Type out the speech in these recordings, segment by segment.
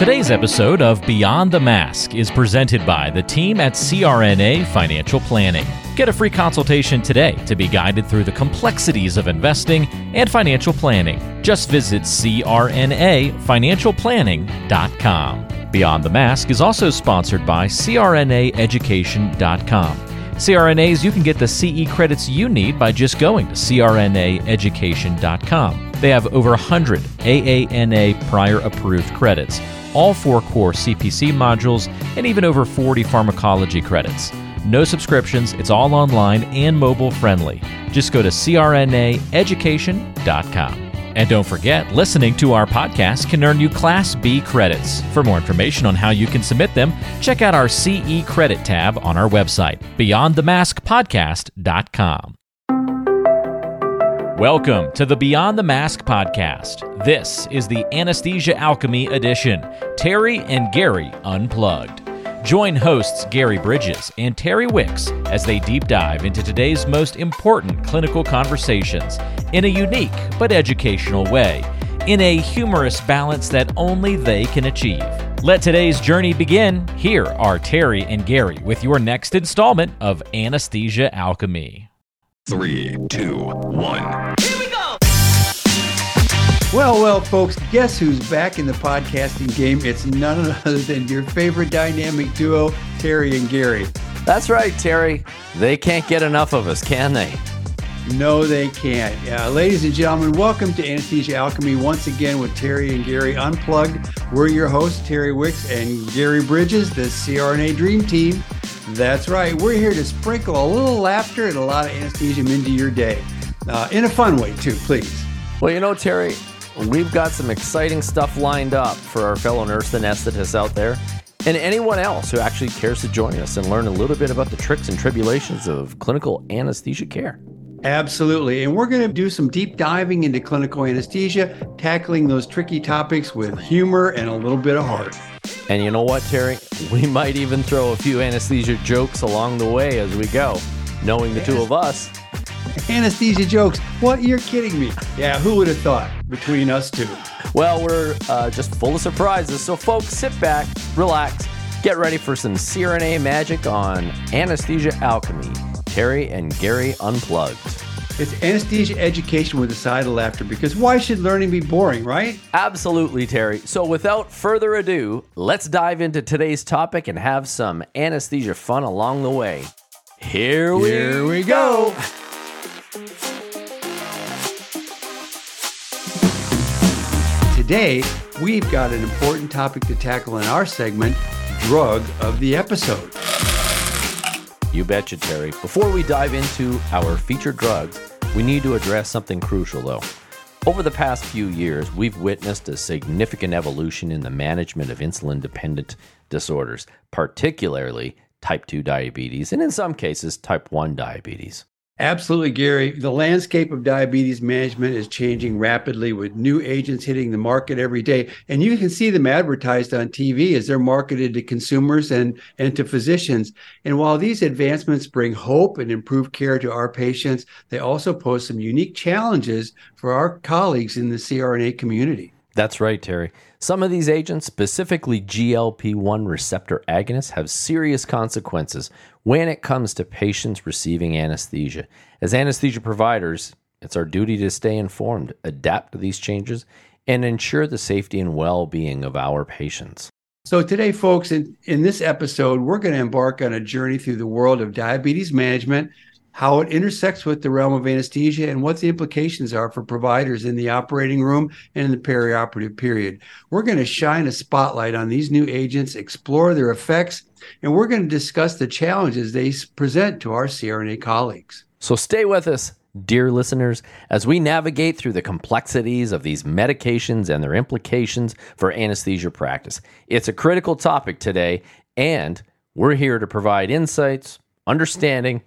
Today's episode of Beyond the Mask is presented by the team at CRNA Financial Planning. Get a free consultation today to be guided through the complexities of investing and financial planning. Just visit crnafinancialplanning.com. Beyond the Mask is also sponsored by crnaeducation.com. CRNAs, you can get the CE credits you need by just going to crnaeducation.com. They have over 100 AANA prior approved credits all four core CPC modules, and even over 40 pharmacology credits. No subscriptions, it's all online and mobile friendly. Just go to crnaeducation.com. And don't forget, listening to our podcast can earn you Class B credits. For more information on how you can submit them, check out our CE credit tab on our website, beyondthemaskpodcast.com. Welcome to the Beyond the Mask podcast. This is the Anesthesia Alchemy edition Terry and Gary Unplugged. Join hosts Gary Bridges and Terry Wicks as they deep dive into today's most important clinical conversations in a unique but educational way, in a humorous balance that only they can achieve. Let today's journey begin. Here are Terry and Gary with your next installment of Anesthesia Alchemy. Three, two, one. Here we go. Well, well, folks, guess who's back in the podcasting game? It's none other than your favorite dynamic duo, Terry and Gary. That's right, Terry. They can't get enough of us, can they? No, they can't. Yeah, ladies and gentlemen, welcome to Anesthesia Alchemy once again with Terry and Gary Unplugged. We're your hosts, Terry Wicks and Gary Bridges, the CRNA Dream Team. That's right. We're here to sprinkle a little laughter and a lot of anesthesia into your day. Uh, in a fun way, too, please. Well, you know, Terry, we've got some exciting stuff lined up for our fellow nurse anesthetists out there and anyone else who actually cares to join us and learn a little bit about the tricks and tribulations of clinical anesthesia care. Absolutely. And we're going to do some deep diving into clinical anesthesia, tackling those tricky topics with humor and a little bit of heart. And you know what, Terry? We might even throw a few anesthesia jokes along the way as we go, knowing the two of us. Anesthesia jokes. What? You're kidding me. Yeah, who would have thought between us two? Well, we're uh, just full of surprises. So, folks, sit back, relax, get ready for some CRNA magic on Anesthesia Alchemy. Terry and Gary Unplugged. It's anesthesia education with a side of laughter because why should learning be boring, right? Absolutely, Terry. So, without further ado, let's dive into today's topic and have some anesthesia fun along the way. Here we, Here we go. Today, we've got an important topic to tackle in our segment Drug of the Episode. You betcha, Terry. Before we dive into our featured drugs, we need to address something crucial, though. Over the past few years, we've witnessed a significant evolution in the management of insulin dependent disorders, particularly type 2 diabetes, and in some cases, type 1 diabetes. Absolutely, Gary. The landscape of diabetes management is changing rapidly with new agents hitting the market every day. And you can see them advertised on TV as they're marketed to consumers and, and to physicians. And while these advancements bring hope and improve care to our patients, they also pose some unique challenges for our colleagues in the CRNA community. That's right, Terry. Some of these agents, specifically GLP 1 receptor agonists, have serious consequences when it comes to patients receiving anesthesia. As anesthesia providers, it's our duty to stay informed, adapt to these changes, and ensure the safety and well being of our patients. So, today, folks, in, in this episode, we're going to embark on a journey through the world of diabetes management how it intersects with the realm of anesthesia and what the implications are for providers in the operating room and in the perioperative period. We're going to shine a spotlight on these new agents, explore their effects, and we're going to discuss the challenges they present to our CRNA colleagues. So stay with us, dear listeners, as we navigate through the complexities of these medications and their implications for anesthesia practice. It's a critical topic today, and we're here to provide insights, understanding,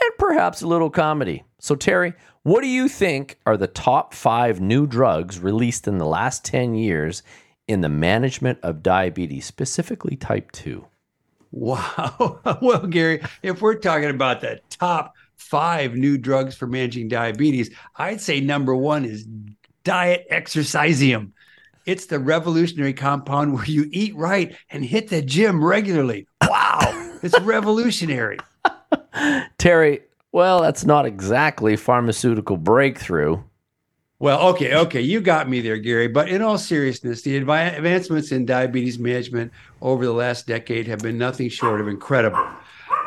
and perhaps a little comedy. So, Terry, what do you think are the top five new drugs released in the last 10 years in the management of diabetes, specifically type 2? Wow. well, Gary, if we're talking about the top five new drugs for managing diabetes, I'd say number one is diet exercisium. It's the revolutionary compound where you eat right and hit the gym regularly. Wow, it's revolutionary. Terry, well, that's not exactly pharmaceutical breakthrough. Well, okay, okay, you got me there, Gary. But in all seriousness, the advancements in diabetes management over the last decade have been nothing short of incredible.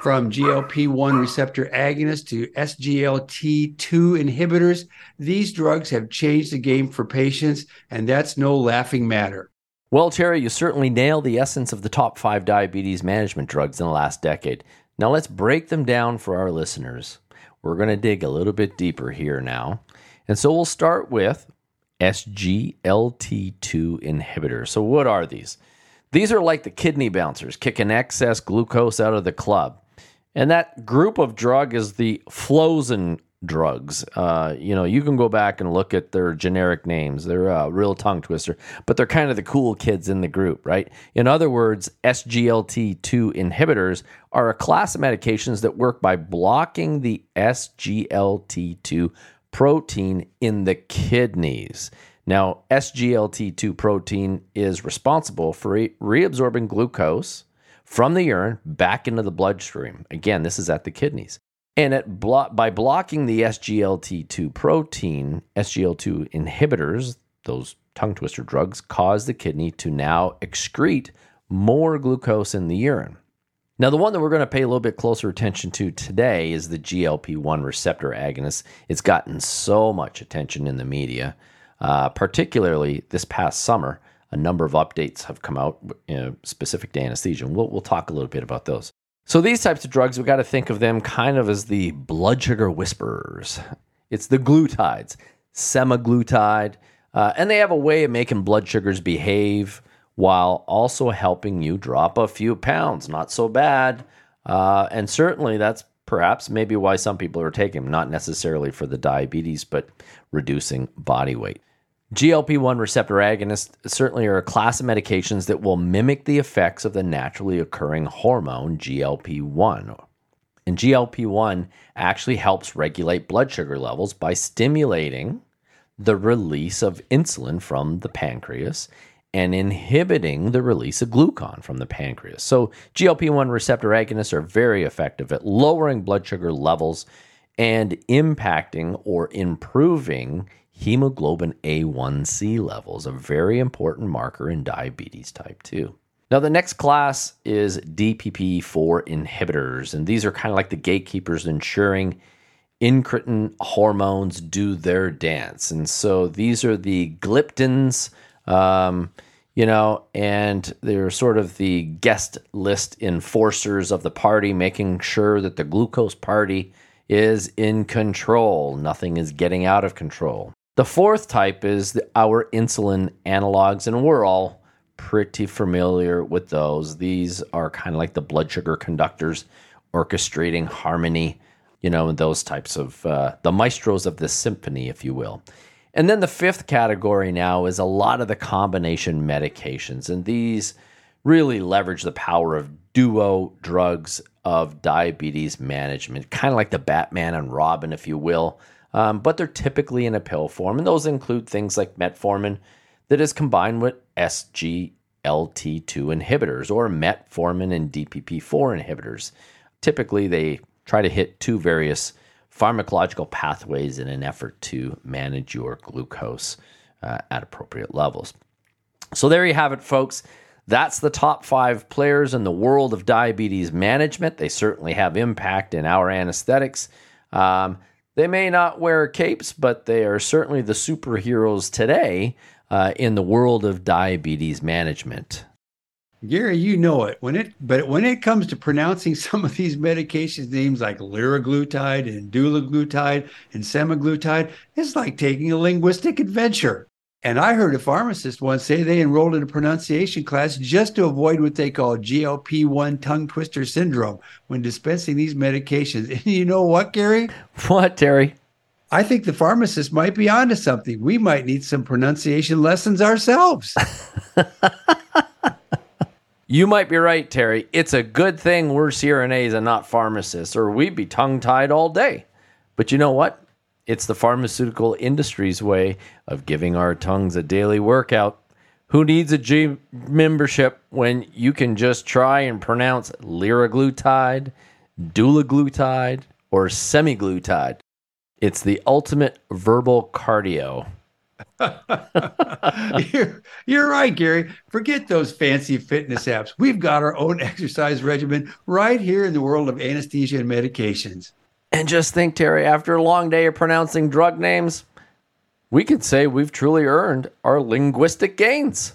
From GLP 1 receptor agonists to SGLT2 inhibitors, these drugs have changed the game for patients, and that's no laughing matter. Well, Terry, you certainly nailed the essence of the top five diabetes management drugs in the last decade. Now let's break them down for our listeners. We're going to dig a little bit deeper here now. And so we'll start with SGLT2 inhibitors. So, what are these? These are like the kidney bouncers, kicking excess glucose out of the club. And that group of drug is the Flozin drugs. Uh, you know, you can go back and look at their generic names. They're a real tongue twister, but they're kind of the cool kids in the group, right? In other words, SGLT2 inhibitors are a class of medications that work by blocking the SGLT2 protein in the kidneys. Now, SGLT2 protein is responsible for re- reabsorbing glucose from the urine back into the bloodstream. Again, this is at the kidneys. And it blo- by blocking the SGLT2 protein, SGLT2 inhibitors, those tongue twister drugs, cause the kidney to now excrete more glucose in the urine. Now, the one that we're going to pay a little bit closer attention to today is the GLP 1 receptor agonist. It's gotten so much attention in the media, uh, particularly this past summer. A number of updates have come out you know, specific to anesthesia, and we'll, we'll talk a little bit about those. So, these types of drugs, we got to think of them kind of as the blood sugar whisperers. It's the glutides, semaglutide, uh, and they have a way of making blood sugars behave while also helping you drop a few pounds. Not so bad. Uh, and certainly that's perhaps maybe why some people are taking them, not necessarily for the diabetes, but reducing body weight. GLP 1 receptor agonists certainly are a class of medications that will mimic the effects of the naturally occurring hormone GLP 1. And GLP 1 actually helps regulate blood sugar levels by stimulating the release of insulin from the pancreas and inhibiting the release of glucagon from the pancreas. So, GLP 1 receptor agonists are very effective at lowering blood sugar levels and impacting or improving hemoglobin A1C levels, a very important marker in diabetes type 2. Now, the next class is DPP4 inhibitors, and these are kind of like the gatekeepers ensuring incretin hormones do their dance. And so these are the gliptins um, you know, and they're sort of the guest list enforcers of the party, making sure that the glucose party is in control. Nothing is getting out of control. The fourth type is the, our insulin analogs, and we're all pretty familiar with those. These are kind of like the blood sugar conductors orchestrating harmony, you know, those types of uh, the maestros of the symphony, if you will. And then the fifth category now is a lot of the combination medications. And these really leverage the power of duo drugs of diabetes management, kind of like the Batman and Robin, if you will. Um, but they're typically in a pill form. And those include things like metformin that is combined with SGLT2 inhibitors or metformin and DPP4 inhibitors. Typically, they try to hit two various pharmacological pathways in an effort to manage your glucose uh, at appropriate levels. So, there you have it, folks. That's the top five players in the world of diabetes management. They certainly have impact in our anesthetics. Um, they may not wear capes, but they are certainly the superheroes today uh, in the world of diabetes management. Gary, you know it. When it but when it comes to pronouncing some of these medications names like liraglutide and dulaglutide and semaglutide, it's like taking a linguistic adventure. And I heard a pharmacist once say they enrolled in a pronunciation class just to avoid what they call GLP 1 tongue twister syndrome when dispensing these medications. And you know what, Gary? What, Terry? I think the pharmacist might be onto something. We might need some pronunciation lessons ourselves. You might be right, Terry. It's a good thing we're CRNAs and not pharmacists, or we'd be tongue tied all day. But you know what? It's the pharmaceutical industry's way of giving our tongues a daily workout. Who needs a gym membership when you can just try and pronounce liraglutide, dulaglutide, or semiglutide? It's the ultimate verbal cardio. you're, you're right, Gary. Forget those fancy fitness apps. We've got our own exercise regimen right here in the world of anesthesia and medications. And just think, Terry, after a long day of pronouncing drug names, we could say we've truly earned our linguistic gains.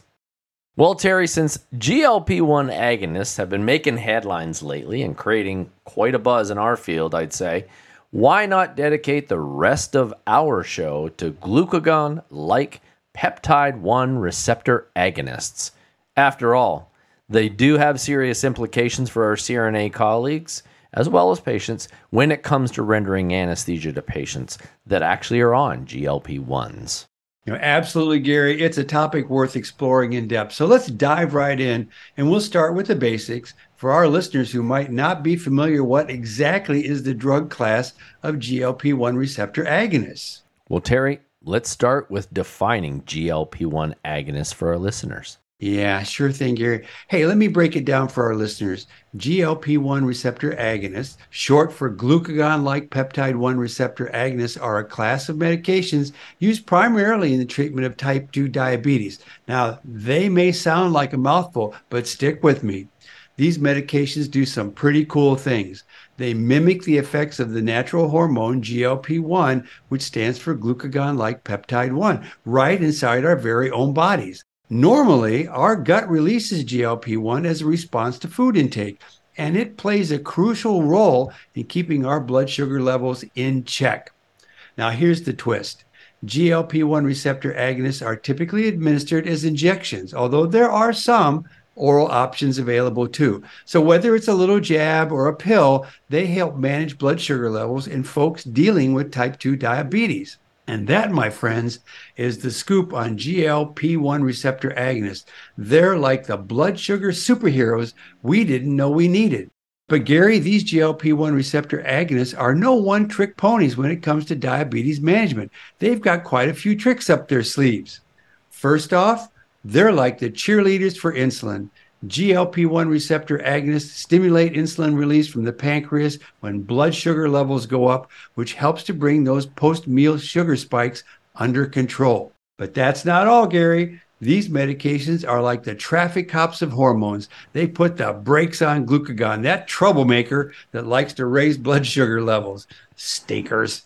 Well, Terry, since GLP 1 agonists have been making headlines lately and creating quite a buzz in our field, I'd say, why not dedicate the rest of our show to glucagon like peptide 1 receptor agonists? After all, they do have serious implications for our CRNA colleagues as well as patients when it comes to rendering anesthesia to patients that actually are on GLP 1s. You know, absolutely, Gary. It's a topic worth exploring in depth. So let's dive right in, and we'll start with the basics for our listeners who might not be familiar. What exactly is the drug class of GLP 1 receptor agonists? Well, Terry, let's start with defining GLP 1 agonists for our listeners. Yeah, sure thing, Gary. Hey, let me break it down for our listeners. GLP 1 receptor agonists, short for glucagon like peptide 1 receptor agonists, are a class of medications used primarily in the treatment of type 2 diabetes. Now, they may sound like a mouthful, but stick with me. These medications do some pretty cool things. They mimic the effects of the natural hormone GLP 1, which stands for glucagon like peptide 1, right inside our very own bodies. Normally, our gut releases GLP 1 as a response to food intake, and it plays a crucial role in keeping our blood sugar levels in check. Now, here's the twist GLP 1 receptor agonists are typically administered as injections, although there are some oral options available too. So, whether it's a little jab or a pill, they help manage blood sugar levels in folks dealing with type 2 diabetes. And that, my friends, is the scoop on GLP 1 receptor agonists. They're like the blood sugar superheroes we didn't know we needed. But, Gary, these GLP 1 receptor agonists are no one trick ponies when it comes to diabetes management. They've got quite a few tricks up their sleeves. First off, they're like the cheerleaders for insulin. GLP 1 receptor agonists stimulate insulin release from the pancreas when blood sugar levels go up, which helps to bring those post meal sugar spikes under control. But that's not all, Gary. These medications are like the traffic cops of hormones. They put the brakes on glucagon, that troublemaker that likes to raise blood sugar levels. Stinkers.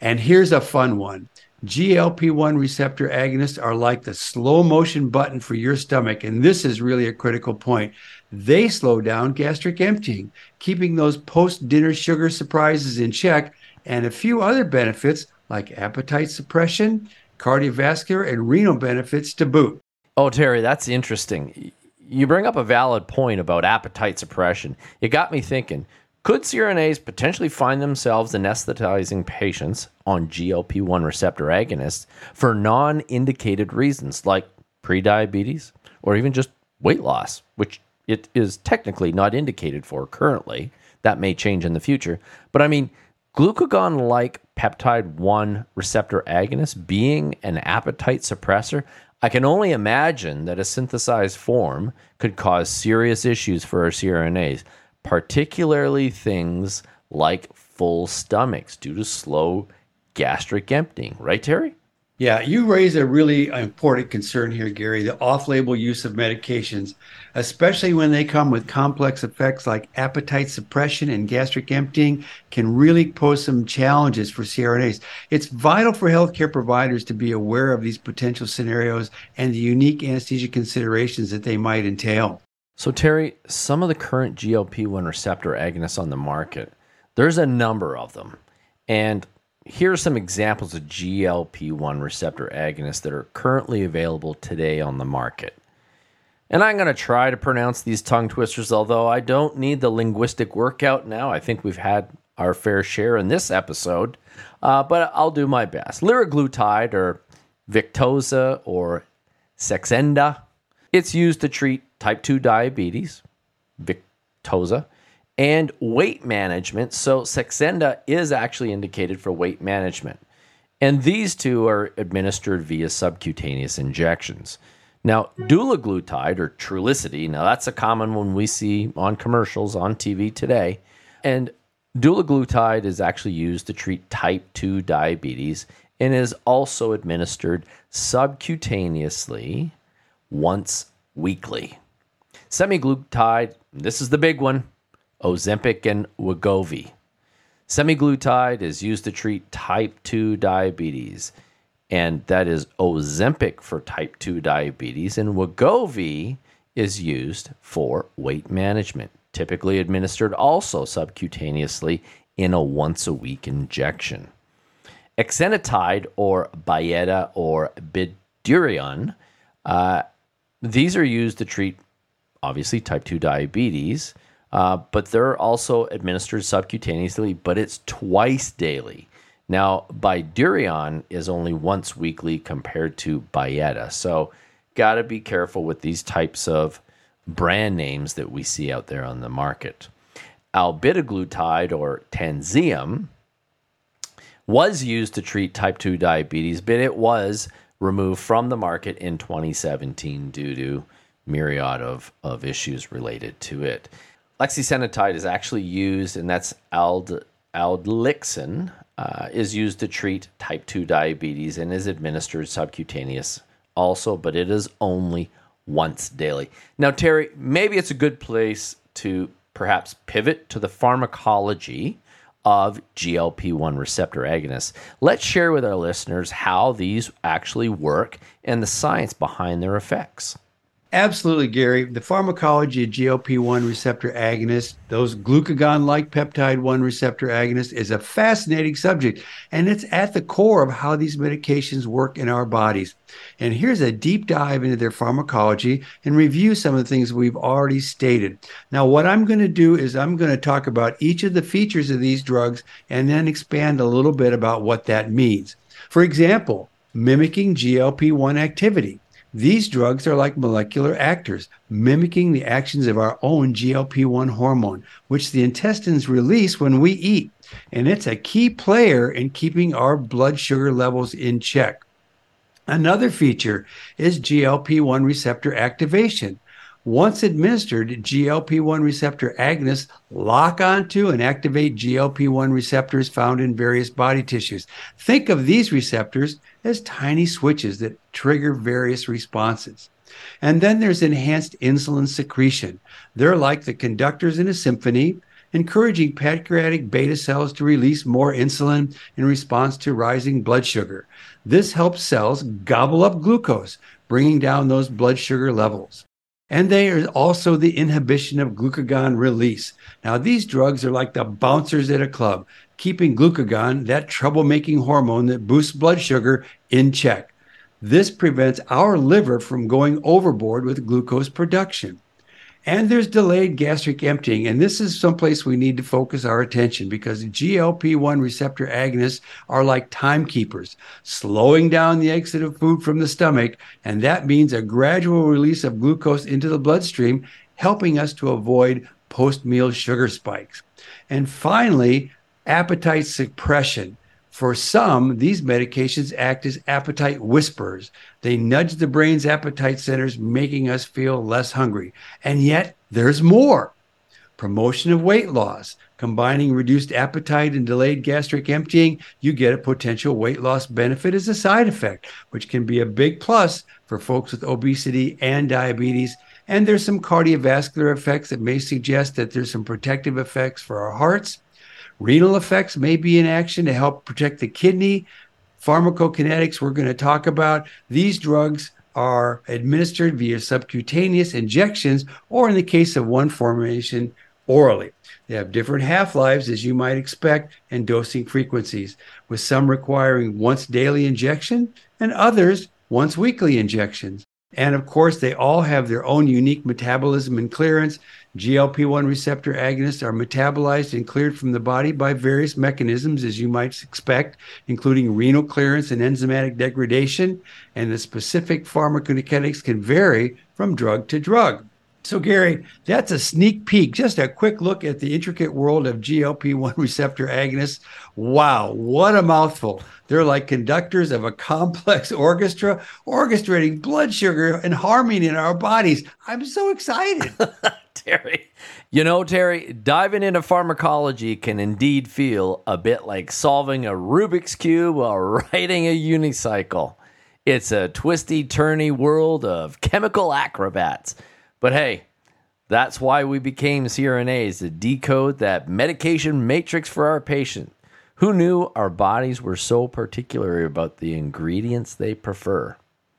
And here's a fun one GLP 1 receptor agonists are like the slow motion button for your stomach. And this is really a critical point. They slow down gastric emptying, keeping those post dinner sugar surprises in check, and a few other benefits like appetite suppression, cardiovascular, and renal benefits to boot. Oh, Terry, that's interesting. You bring up a valid point about appetite suppression. It got me thinking could CRNAs potentially find themselves anesthetizing patients on GLP 1 receptor agonists for non indicated reasons like prediabetes or even just weight loss, which it is technically not indicated for currently? That may change in the future. But I mean, glucagon like peptide 1 receptor agonist being an appetite suppressor, I can only imagine that a synthesized form could cause serious issues for our CRNAs particularly things like full stomachs due to slow gastric emptying. Right, Terry? Yeah, you raise a really important concern here, Gary the off label use of medications, especially when they come with complex effects like appetite suppression and gastric emptying, can really pose some challenges for CRNAs. It's vital for healthcare providers to be aware of these potential scenarios and the unique anesthesia considerations that they might entail. So, Terry, some of the current GLP 1 receptor agonists on the market, there's a number of them. And here are some examples of GLP 1 receptor agonists that are currently available today on the market. And I'm going to try to pronounce these tongue twisters, although I don't need the linguistic workout now. I think we've had our fair share in this episode, uh, but I'll do my best. Liraglutide, or Victoza, or Saxenda, it's used to treat type 2 diabetes, Victoza, and weight management. So Saxenda is actually indicated for weight management. And these two are administered via subcutaneous injections. Now, dulaglutide or Trulicity, now that's a common one we see on commercials on TV today. And dulaglutide is actually used to treat type 2 diabetes and is also administered subcutaneously once weekly. Semaglutide, this is the big one, Ozempic and Wegovy. Semaglutide is used to treat type 2 diabetes, and that is Ozempic for type 2 diabetes, and Wegovy is used for weight management, typically administered also subcutaneously in a once a week injection. Exenatide or Byetta or Bydureon, uh, these are used to treat obviously type 2 diabetes uh, but they're also administered subcutaneously, but it's twice daily. Now, Bydureon is only once weekly compared to Byetta. So, got to be careful with these types of brand names that we see out there on the market. Albidaglutide or Tanzeum was used to treat type 2 diabetes, but it was removed from the market in 2017 due to myriad of, of issues related to it. Lexacenatide is actually used, and that's ald, Aldlixin, uh, is used to treat type 2 diabetes and is administered subcutaneous also, but it is only once daily. Now, Terry, maybe it's a good place to perhaps pivot to the pharmacology of GLP 1 receptor agonists. Let's share with our listeners how these actually work and the science behind their effects. Absolutely, Gary. The pharmacology of GLP 1 receptor agonists, those glucagon like peptide 1 receptor agonists, is a fascinating subject. And it's at the core of how these medications work in our bodies. And here's a deep dive into their pharmacology and review some of the things we've already stated. Now, what I'm going to do is I'm going to talk about each of the features of these drugs and then expand a little bit about what that means. For example, mimicking GLP 1 activity. These drugs are like molecular actors, mimicking the actions of our own GLP 1 hormone, which the intestines release when we eat. And it's a key player in keeping our blood sugar levels in check. Another feature is GLP 1 receptor activation. Once administered, GLP 1 receptor agonists lock onto and activate GLP 1 receptors found in various body tissues. Think of these receptors as tiny switches that trigger various responses. And then there's enhanced insulin secretion. They're like the conductors in a symphony, encouraging pancreatic beta cells to release more insulin in response to rising blood sugar. This helps cells gobble up glucose, bringing down those blood sugar levels. And they are also the inhibition of glucagon release. Now, these drugs are like the bouncers at a club, keeping glucagon, that troublemaking hormone that boosts blood sugar, in check. This prevents our liver from going overboard with glucose production. And there's delayed gastric emptying. And this is someplace we need to focus our attention because GLP 1 receptor agonists are like timekeepers, slowing down the exit of food from the stomach. And that means a gradual release of glucose into the bloodstream, helping us to avoid post meal sugar spikes. And finally, appetite suppression. For some, these medications act as appetite whisperers. They nudge the brain's appetite centers, making us feel less hungry. And yet, there's more. Promotion of weight loss. Combining reduced appetite and delayed gastric emptying, you get a potential weight loss benefit as a side effect, which can be a big plus for folks with obesity and diabetes. And there's some cardiovascular effects that may suggest that there's some protective effects for our hearts Renal effects may be in action to help protect the kidney. Pharmacokinetics, we're going to talk about. These drugs are administered via subcutaneous injections, or in the case of one formulation, orally. They have different half lives, as you might expect, and dosing frequencies, with some requiring once daily injection and others once weekly injections. And of course, they all have their own unique metabolism and clearance. GLP 1 receptor agonists are metabolized and cleared from the body by various mechanisms, as you might expect, including renal clearance and enzymatic degradation. And the specific pharmacokinetics can vary from drug to drug. So, Gary, that's a sneak peek, just a quick look at the intricate world of GLP 1 receptor agonists. Wow, what a mouthful. They're like conductors of a complex orchestra, orchestrating blood sugar and harmony in our bodies. I'm so excited. Terry, you know, Terry, diving into pharmacology can indeed feel a bit like solving a Rubik's Cube while riding a unicycle. It's a twisty, turny world of chemical acrobats. But hey, that's why we became CRNAs to decode that medication matrix for our patient. Who knew our bodies were so particular about the ingredients they prefer?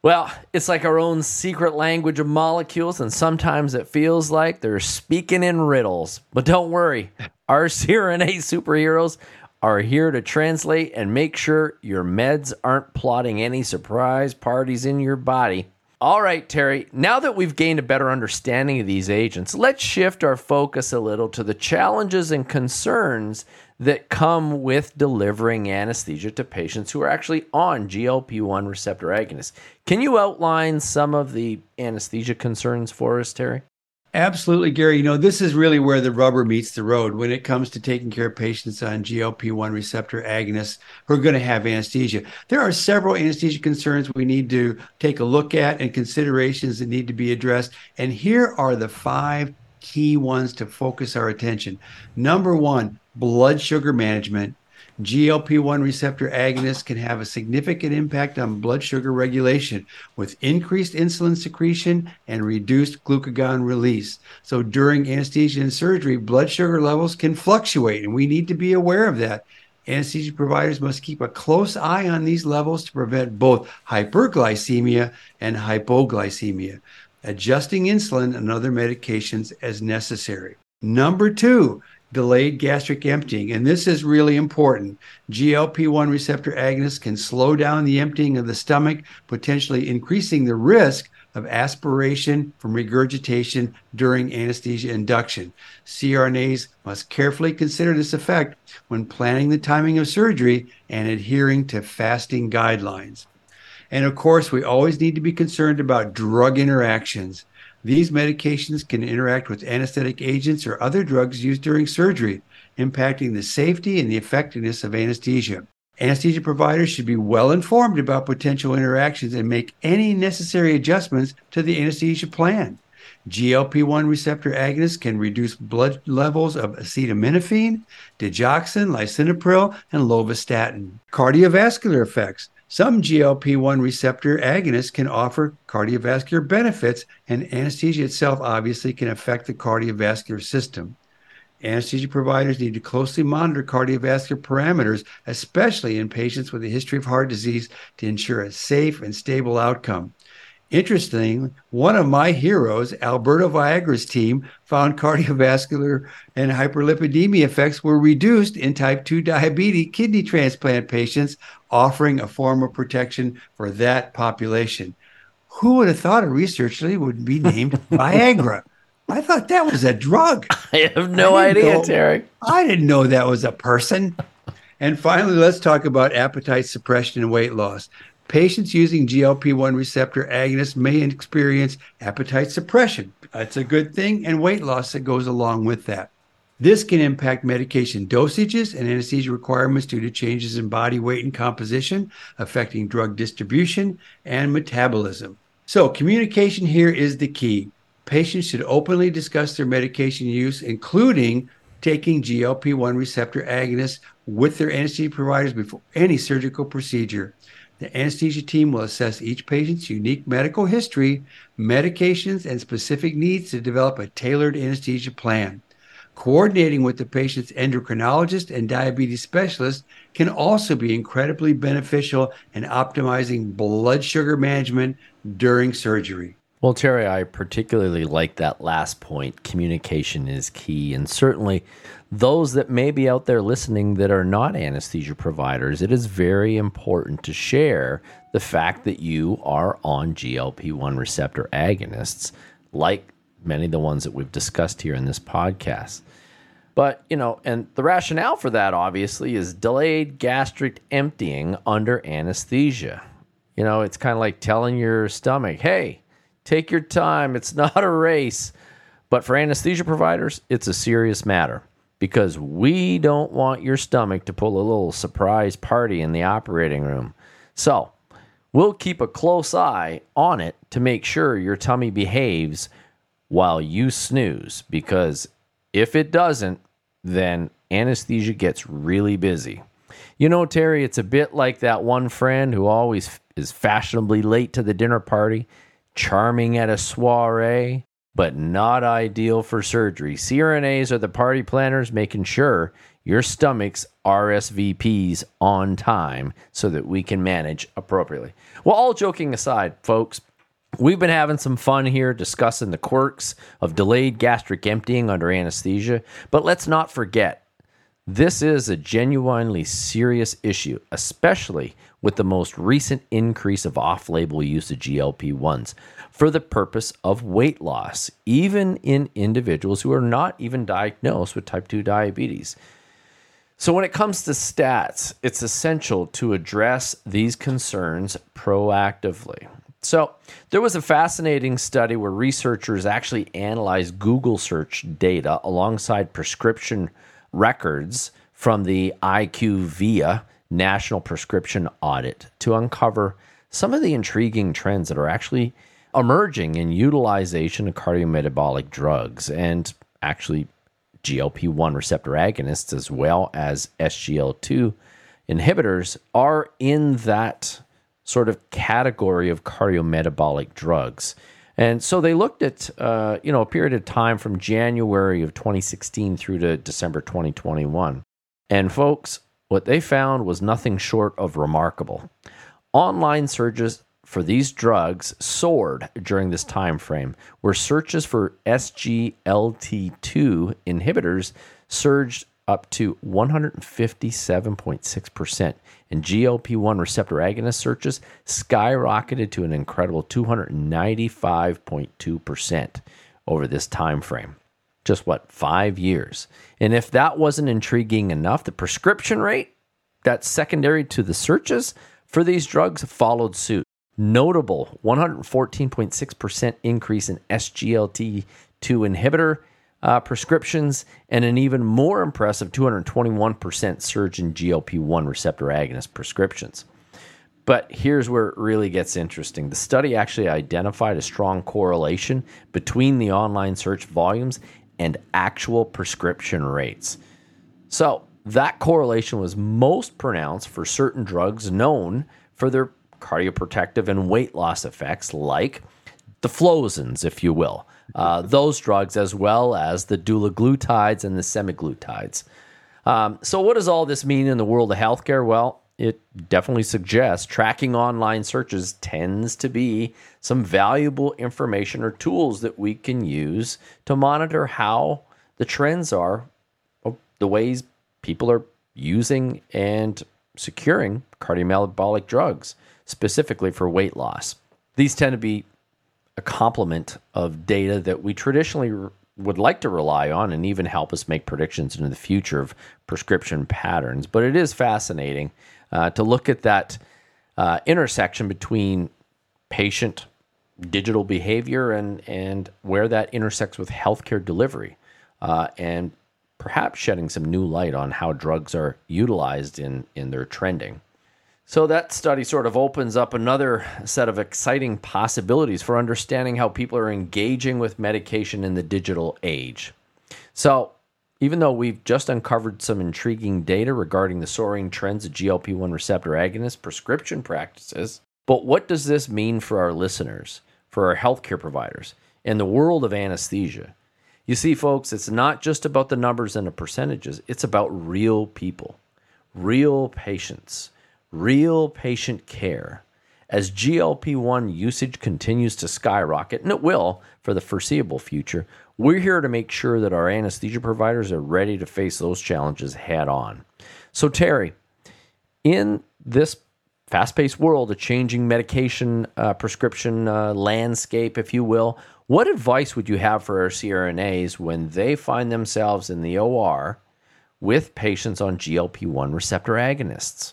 Well, it's like our own secret language of molecules, and sometimes it feels like they're speaking in riddles. But don't worry, our CRNA superheroes are here to translate and make sure your meds aren't plotting any surprise parties in your body. All right, Terry, now that we've gained a better understanding of these agents, let's shift our focus a little to the challenges and concerns that come with delivering anesthesia to patients who are actually on GLP 1 receptor agonists. Can you outline some of the anesthesia concerns for us, Terry? Absolutely, Gary. You know, this is really where the rubber meets the road when it comes to taking care of patients on GLP 1 receptor agonists who are going to have anesthesia. There are several anesthesia concerns we need to take a look at and considerations that need to be addressed. And here are the five key ones to focus our attention. Number one, blood sugar management. GLP 1 receptor agonists can have a significant impact on blood sugar regulation with increased insulin secretion and reduced glucagon release. So, during anesthesia and surgery, blood sugar levels can fluctuate, and we need to be aware of that. Anesthesia providers must keep a close eye on these levels to prevent both hyperglycemia and hypoglycemia, adjusting insulin and other medications as necessary. Number two, delayed gastric emptying. And this is really important. GLP 1 receptor agonists can slow down the emptying of the stomach, potentially increasing the risk of aspiration from regurgitation during anesthesia induction. CRNAs must carefully consider this effect when planning the timing of surgery and adhering to fasting guidelines. And of course, we always need to be concerned about drug interactions. These medications can interact with anesthetic agents or other drugs used during surgery, impacting the safety and the effectiveness of anesthesia. Anesthesia providers should be well informed about potential interactions and make any necessary adjustments to the anesthesia plan. GLP 1 receptor agonists can reduce blood levels of acetaminophen, digoxin, lisinopril, and lovastatin. Cardiovascular effects. Some GLP 1 receptor agonists can offer cardiovascular benefits, and anesthesia itself obviously can affect the cardiovascular system. Anesthesia providers need to closely monitor cardiovascular parameters, especially in patients with a history of heart disease, to ensure a safe and stable outcome. Interestingly, one of my heroes, Alberto Viagra's team, found cardiovascular and hyperlipidemia effects were reduced in type 2 diabetes kidney transplant patients, offering a form of protection for that population. Who would have thought a research study would be named Viagra? I thought that was a drug. I have no I idea, know, Terry. I didn't know that was a person. And finally, let's talk about appetite suppression and weight loss. Patients using GLP 1 receptor agonists may experience appetite suppression. That's a good thing, and weight loss that goes along with that. This can impact medication dosages and anesthesia requirements due to changes in body weight and composition, affecting drug distribution and metabolism. So, communication here is the key. Patients should openly discuss their medication use, including taking GLP 1 receptor agonists with their anesthesia providers before any surgical procedure. The anesthesia team will assess each patient's unique medical history, medications, and specific needs to develop a tailored anesthesia plan. Coordinating with the patient's endocrinologist and diabetes specialist can also be incredibly beneficial in optimizing blood sugar management during surgery. Well, Terry, I particularly like that last point. Communication is key. And certainly, those that may be out there listening that are not anesthesia providers, it is very important to share the fact that you are on GLP 1 receptor agonists, like many of the ones that we've discussed here in this podcast. But, you know, and the rationale for that obviously is delayed gastric emptying under anesthesia. You know, it's kind of like telling your stomach, hey, Take your time. It's not a race. But for anesthesia providers, it's a serious matter because we don't want your stomach to pull a little surprise party in the operating room. So, we'll keep a close eye on it to make sure your tummy behaves while you snooze because if it doesn't, then anesthesia gets really busy. You know, Terry, it's a bit like that one friend who always is fashionably late to the dinner party, charming at a soiree, but not ideal for surgery. CRNAs are the party planners making sure your stomach's RSVPs on time so that we can manage appropriately. Well, all joking aside, folks, we've been having some fun here discussing the quirks of delayed gastric emptying under anesthesia, but let's not forget this is a genuinely serious issue, especially with the most recent increase of off label use of GLP 1s for the purpose of weight loss, even in individuals who are not even diagnosed with type 2 diabetes. So, when it comes to stats, it's essential to address these concerns proactively. So, there was a fascinating study where researchers actually analyzed Google search data alongside prescription records from the IQVIA National Prescription Audit to uncover some of the intriguing trends that are actually emerging in utilization of cardiometabolic drugs and actually GLP 1 receptor agonists as well as SGLT2 inhibitors are in that sort of category of cardiometabolic drugs. And so they looked at, uh, you know, a period of time from January of 2016 through to December 2021. And folks, what they found was nothing short of remarkable. Online searches for these drugs soared during this time frame, where searches for SGLT2 inhibitors surged up to 157.6%, and GLP 1 receptor agonist searches skyrocketed to an incredible 295.2% over this time frame. Just what, five years? And if that wasn't intriguing enough, the prescription rate that's secondary to the searches for these drugs followed suit. Notable 114.6% increase in SGLT2 inhibitor uh, prescriptions and an even more impressive 221% surge in GLP 1 receptor agonist prescriptions. But here's where it really gets interesting. The study actually identified a strong correlation between the online search volumes and actual prescription rates. So, that correlation was most pronounced for certain drugs known for their cardioprotective and weight loss effects, like the flozins, if you will uh, those drugs as well as the dulaglutides and the semaglutides. Um, so, what does all this mean in the world of healthcare? Well, it definitely suggests tracking online searches tends to be some valuable information or tools that we can use to monitor how the trends are, the ways people are using and securing cardiometabolic drugs, specifically for weight loss. These tend to be a complement of data that we traditionally would like to rely on and even help us make predictions into the future of prescription patterns. But it is fascinating uh, to look at that uh, intersection between patient digital behavior and, and where that intersects with healthcare delivery uh, and perhaps shedding some new light on how drugs are utilized in, in their trending. So that study sort of opens up another set of exciting possibilities for understanding how people are engaging with medication in the digital age. So, even though we've just uncovered some intriguing data regarding the soaring trends of GLP 1 receptor agonist prescription practices, but what does this mean for our listeners, for our healthcare providers, and the world of anesthesia? You see, folks, it's not just about the numbers and the percentages, it's about real people, real patients real patient care. As GLP 1 usage continues to skyrocket, and it will for the foreseeable future, we're here to make sure that our anesthesia providers are ready to face those challenges head on. So, Terry, in this fast paced world, a changing medication uh, prescription uh, landscape, if you will, what advice would you have for our CRNAs when they find themselves in the OR with patients on GLP 1 receptor agonists?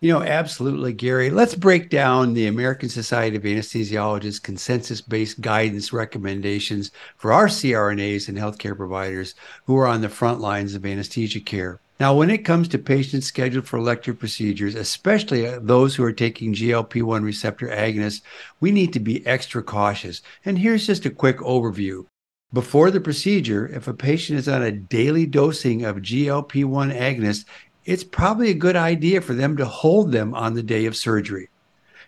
You know, absolutely, Gary. Let's break down the American Society of Anesthesiologists consensus based guidance recommendations for our CRNAs and healthcare providers who are on the front lines of anesthesia care. Now, when it comes to patients scheduled for elective procedures, especially uh, those who are taking GLP 1 receptor agonists, we need to be extra cautious. And here's just a quick overview. Before the procedure, if a patient is on a daily dosing of GLP 1 agonist, it's probably a good idea for them to hold them on the day of surgery.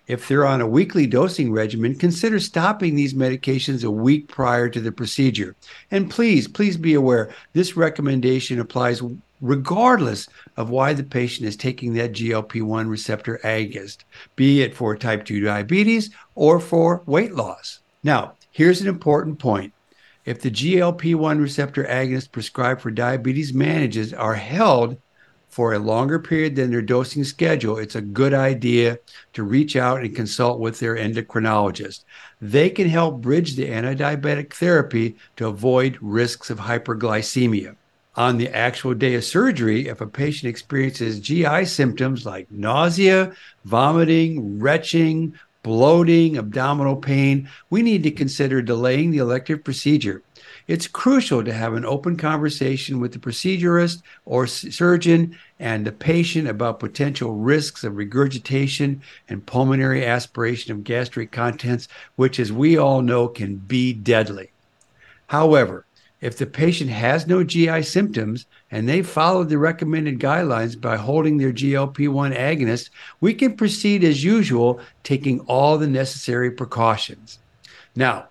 If they're on a weekly dosing regimen, consider stopping these medications a week prior to the procedure. And please, please be aware this recommendation applies regardless of why the patient is taking that GLP 1 receptor agonist, be it for type 2 diabetes or for weight loss. Now, here's an important point. If the GLP 1 receptor agonist prescribed for diabetes manages are held for a longer period than their dosing schedule, it's a good idea to reach out and consult with their endocrinologist. They can help bridge the antidiabetic therapy to avoid risks of hyperglycemia. On the actual day of surgery, if a patient experiences GI symptoms like nausea, vomiting, retching, bloating, abdominal pain, we need to consider delaying the elective procedure. It's crucial to have an open conversation with the procedurist or surgeon and the patient about potential risks of regurgitation and pulmonary aspiration of gastric contents, which, as we all know, can be deadly. However, if the patient has no GI symptoms and they followed the recommended guidelines by holding their GLP 1 agonist, we can proceed as usual, taking all the necessary precautions. Now,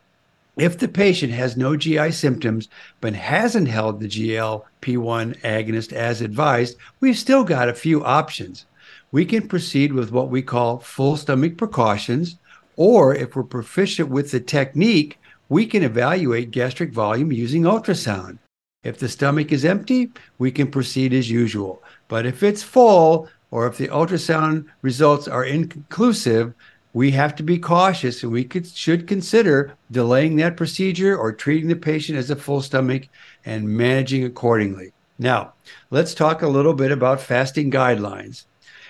if the patient has no GI symptoms but hasn't held the GLP 1 agonist as advised, we've still got a few options. We can proceed with what we call full stomach precautions, or if we're proficient with the technique, we can evaluate gastric volume using ultrasound. If the stomach is empty, we can proceed as usual. But if it's full, or if the ultrasound results are inconclusive, we have to be cautious and we could, should consider delaying that procedure or treating the patient as a full stomach and managing accordingly. Now, let's talk a little bit about fasting guidelines.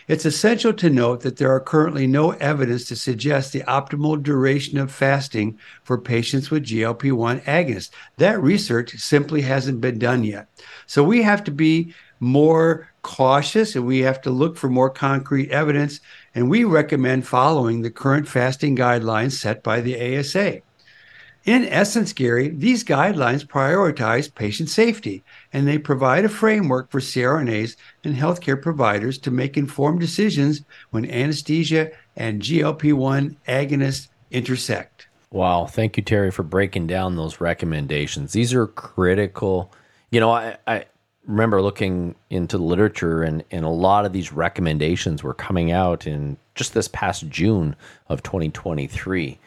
It's essential to note that there are currently no evidence to suggest the optimal duration of fasting for patients with GLP 1 agonists. That research simply hasn't been done yet. So we have to be more cautious and we have to look for more concrete evidence and we recommend following the current fasting guidelines set by the ASA. In essence, Garry, these guidelines prioritize patient safety and they provide a framework for CRNAs and healthcare providers to make informed decisions when anesthesia and GLP 1 agonists intersect. Wow. Thank you, Terry, for breaking down those recommendations. These are critical. You know, I, I remember looking into the literature and, and a lot of these recommendations were coming out in just this past June of 2023.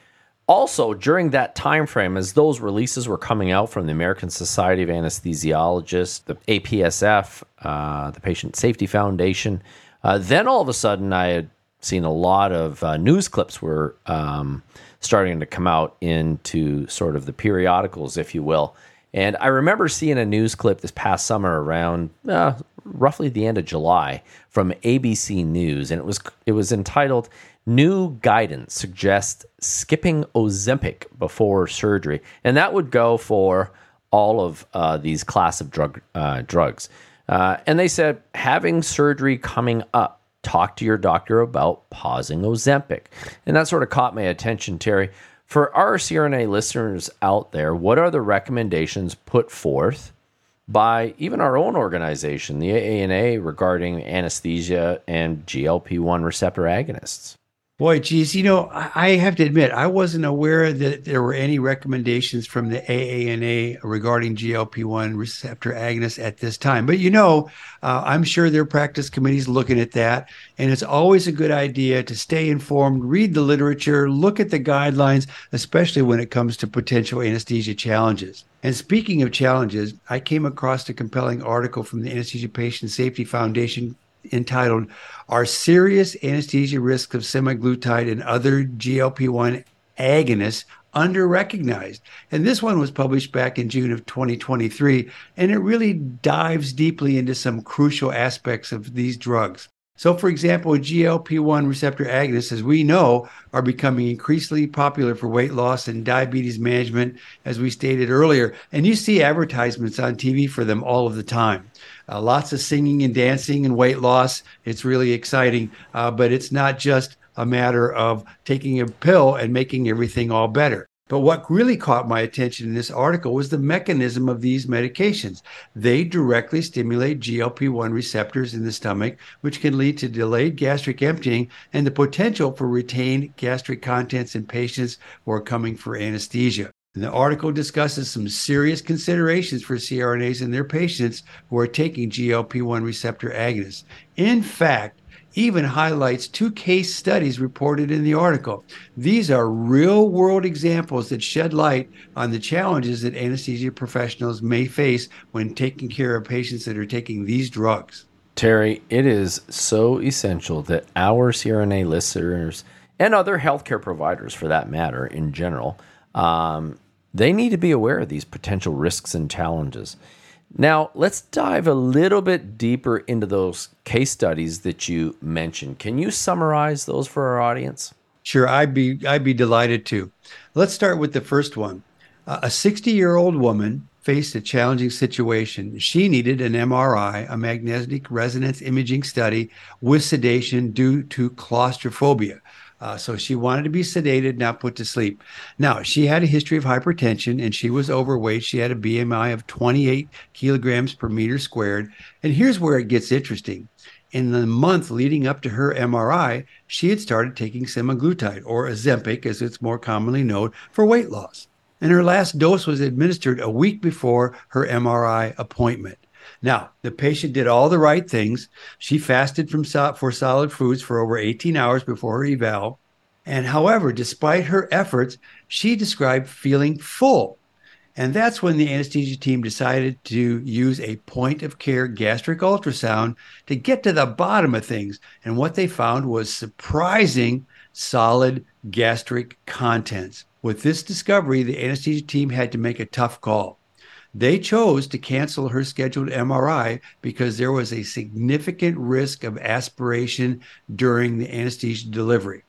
Also, during that time frame, as those releases were coming out from the American Society of Anesthesiologists, the APSF, uh, the Patient Safety Foundation, uh, then all of a sudden I had seen a lot of uh, news clips were um, starting to come out into sort of the periodicals, if you will, and I remember seeing a news clip this past summer around uh, roughly the end of July from ABC News, and it was it was entitled "New Guidance Suggests Skipping Ozempic Before Surgery," and that would go for all of uh, these class of drug uh, drugs. Uh, and they said having surgery coming up, talk to your doctor about pausing Ozempic, and that sort of caught my attention, Terry. For our CRNA listeners out there, what are the recommendations put forth by even our own organization, the AANA, regarding anesthesia and GLP 1 receptor agonists? Boy, geez, you know, I have to admit, I wasn't aware that there were any recommendations from the AANA regarding GLP 1 receptor agonists at this time. But, you know, uh, I'm sure their practice committees looking at that. And it's always a good idea to stay informed, read the literature, look at the guidelines, especially when it comes to potential anesthesia challenges. And speaking of challenges, I came across a compelling article from the Anesthesia Patient Safety Foundation entitled Are Serious Anesthesia Risks of Semaglutide and Other GLP 1 Agonists Under Recognized? And this one was published back in June of 2023, and it really dives deeply into some crucial aspects of these drugs. So, for example, GLP 1 receptor agonists, as we know, are becoming increasingly popular for weight loss and diabetes management, as we stated earlier. And you see advertisements on TV for them all of the time. Uh, lots of singing and dancing and weight loss. It's really exciting, uh, but it's not just a matter of taking a pill and making everything all better. But what really caught my attention in this article was the mechanism of these medications. They directly stimulate GLP 1 receptors in the stomach, which can lead to delayed gastric emptying and the potential for retained gastric contents in patients who are coming for anesthesia. And the article discusses some serious considerations for CRNAs in their patients who are taking GLP 1 receptor agonists. In fact, even highlights two case studies reported in the article. These are real world examples that shed light on the challenges that anesthesia professionals may face when taking care of patients that are taking these drugs. Terry, it is so essential that our CRNA listeners and other healthcare providers, for that matter, in general, um, they need to be aware of these potential risks and challenges. Now, let's dive a little bit deeper into those case studies that you mentioned. Can you summarize those for our audience? Sure, I'd be I'd be delighted to. Let's start with the first one. Uh, a 60-year-old woman faced a challenging situation. She needed an MRI, a magnetic resonance imaging study with sedation due to claustrophobia. Uh, so she wanted to be sedated, not put to sleep. Now, she had a history of hypertension and she was overweight. She had a BMI of 28 kilograms per meter squared. And here's where it gets interesting. In the month leading up to her MRI, she had started taking semaglutide, or Ozempic, as it's more commonly known, for weight loss. And her last dose was administered a week before her MRI appointment. Now, the patient did all the right things. She fasted from for solid foods for over 18 hours before her eval. And however, despite her efforts, she described feeling full. And that's when the anesthesia team decided to use a point of care gastric ultrasound to get to the bottom of things. And what they found was surprising solid gastric contents. With this discovery, the anesthesia team had to make a tough call. They chose to cancel her scheduled MRI because there was a significant risk of aspiration during the anesthesia delivery.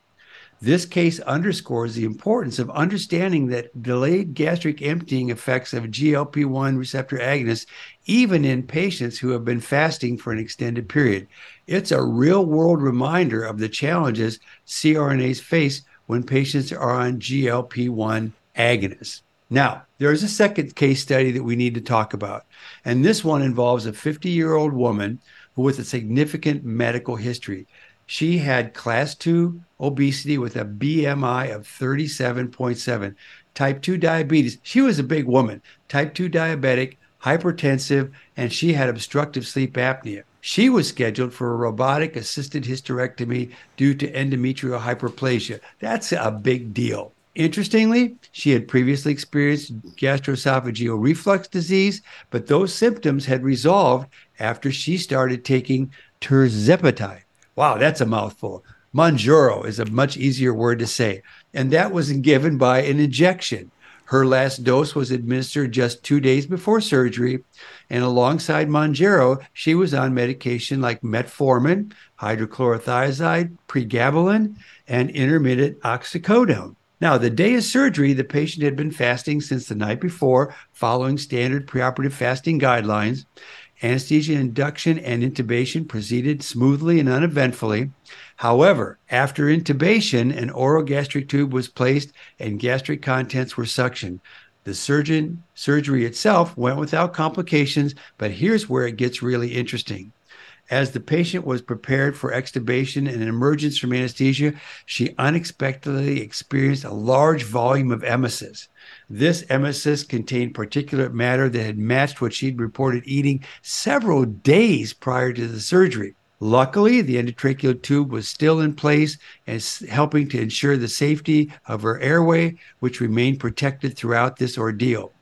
This case underscores the importance of understanding that delayed gastric emptying effects of GLP 1 receptor agonists, even in patients who have been fasting for an extended period. It's a real world reminder of the challenges CRNAs face when patients are on GLP 1 agonists. Now, there's a second case study that we need to talk about. And this one involves a 50 year old woman with a significant medical history. She had class 2 obesity with a BMI of 37.7, type 2 diabetes. She was a big woman, type 2 diabetic, hypertensive, and she had obstructive sleep apnea. She was scheduled for a robotic assisted hysterectomy due to endometrial hyperplasia. That's a big deal. Interestingly, she had previously experienced gastroesophageal reflux disease, but those symptoms had resolved after she started taking tirzepatide. Wow, that's a mouthful. Mounjaro is a much easier word to say, and that was given by an injection. Her last dose was administered just two days before surgery, and alongside Mounjaro, she was on medication like metformin, hydrochlorothiazide, pregabalin, and intermittent oxycodone. Now, the day of surgery, the patient had been fasting since the night before, following standard preoperative fasting guidelines. Anesthesia induction and intubation proceeded smoothly and uneventfully. However, after intubation, an oral gastric tube was placed and gastric contents were suctioned. The surgeon surgery itself went without complications, but here's where it gets really interesting. As the patient was prepared for extubation and an emergence from anesthesia, she unexpectedly experienced a large volume of emesis. This emesis contained particulate matter that had matched what she'd reported eating several days prior to the surgery. Luckily, the endotracheal tube was still in place and helping to ensure the safety of her airway, which remained protected throughout this ordeal.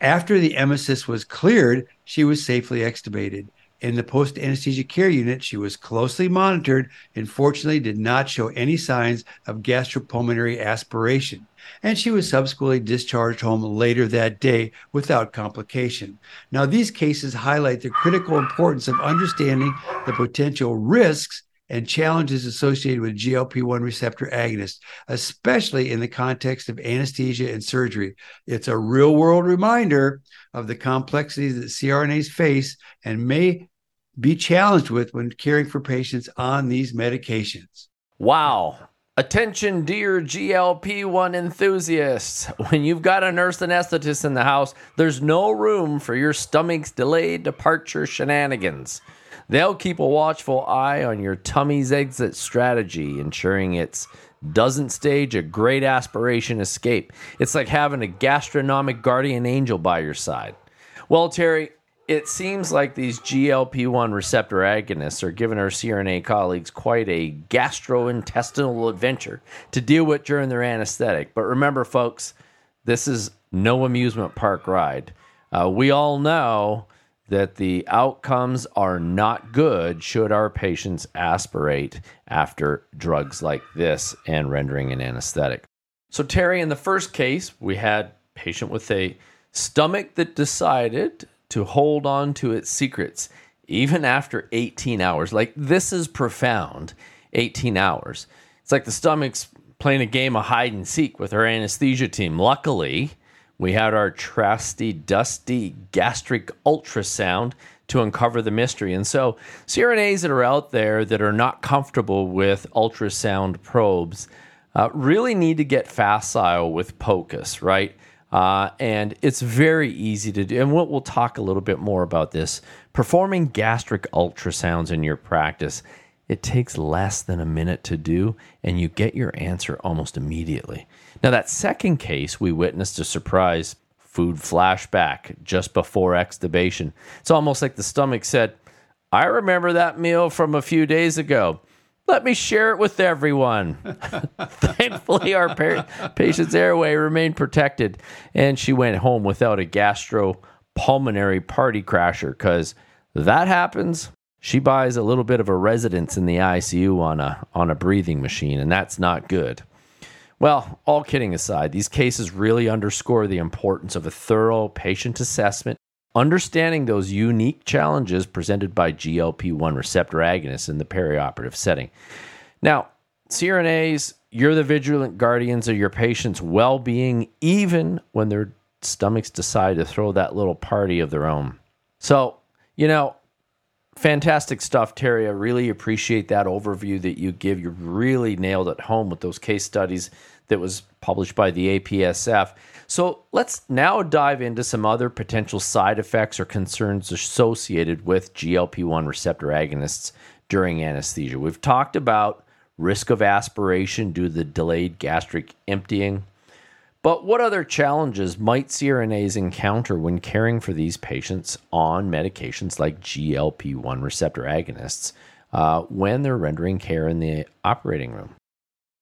After the emesis was cleared, she was safely extubated. In the post anesthesia care unit, she was closely monitored and fortunately did not show any signs of gastropulmonary aspiration. And she was subsequently discharged home later that day without complication. Now, these cases highlight the critical importance of understanding the potential risks and challenges associated with GLP 1 receptor agonists, especially in the context of anesthesia and surgery. It's a real world reminder of the complexities that CRNAs face and may be challenged with when caring for patients on these medications. Wow. Attention, dear GLP 1 enthusiasts. When you've got a nurse anesthetist in the house, there's no room for your stomach's delayed departure shenanigans. They'll keep a watchful eye on your tummy's exit strategy, ensuring it doesn't stage a great aspiration escape. It's like having a gastronomic guardian angel by your side. Well, Terry, it seems like these GLP 1 receptor agonists are giving our CRNA colleagues quite a gastrointestinal adventure to deal with during their anesthetic. But remember, folks, this is no amusement park ride. Uh, we all know that the outcomes are not good should our patients aspirate after drugs like this and rendering an anesthetic. So, Terry, in the first case, we had patient with a stomach that decided to hold on to its secrets even after 18 hours. Like, this is profound 18 hours. It's like the stomach's playing a game of hide and seek with our anesthesia team. Luckily, we had our trusty, dusty gastric ultrasound to uncover the mystery. And so, CRNAs that are out there that are not comfortable with ultrasound probes uh, really need to get facile with POCUS, right? Uh, and it's very easy to do. And we'll, we'll talk a little bit more about this. Performing gastric ultrasounds in your practice, it takes less than a minute to do, and you get your answer almost immediately. Now, that second case, we witnessed a surprise food flashback just before extubation. It's almost like the stomach said, I remember that meal from a few days ago. Let me share it with everyone. Thankfully, our pa- patient's airway remained protected, and she went home without a gastropulmonary party crasher because that happens. She buys a little bit of a residence in the ICU on a on a breathing machine, and that's not good. Well, all kidding aside, these cases really underscore the importance of a thorough patient assessment understanding those unique challenges presented by GLP 1 receptor agonists in the perioperative setting. Now, CRNAs, you're the vigilant guardians of your patient's well being, even when their stomachs decide to throw that little party of their own. So, you know, fantastic stuff, Terry. I really appreciate that overview that you give. You really nailed it home with those case studies that was published by the APSF. So let's now dive into some other potential side effects or concerns associated with GLP 1 receptor agonists during anesthesia. We've talked about risk of aspiration due to the delayed gastric emptying. But what other challenges might CRNAs encounter when caring for these patients on medications like GLP 1 receptor agonists uh, when they're rendering care in the operating room?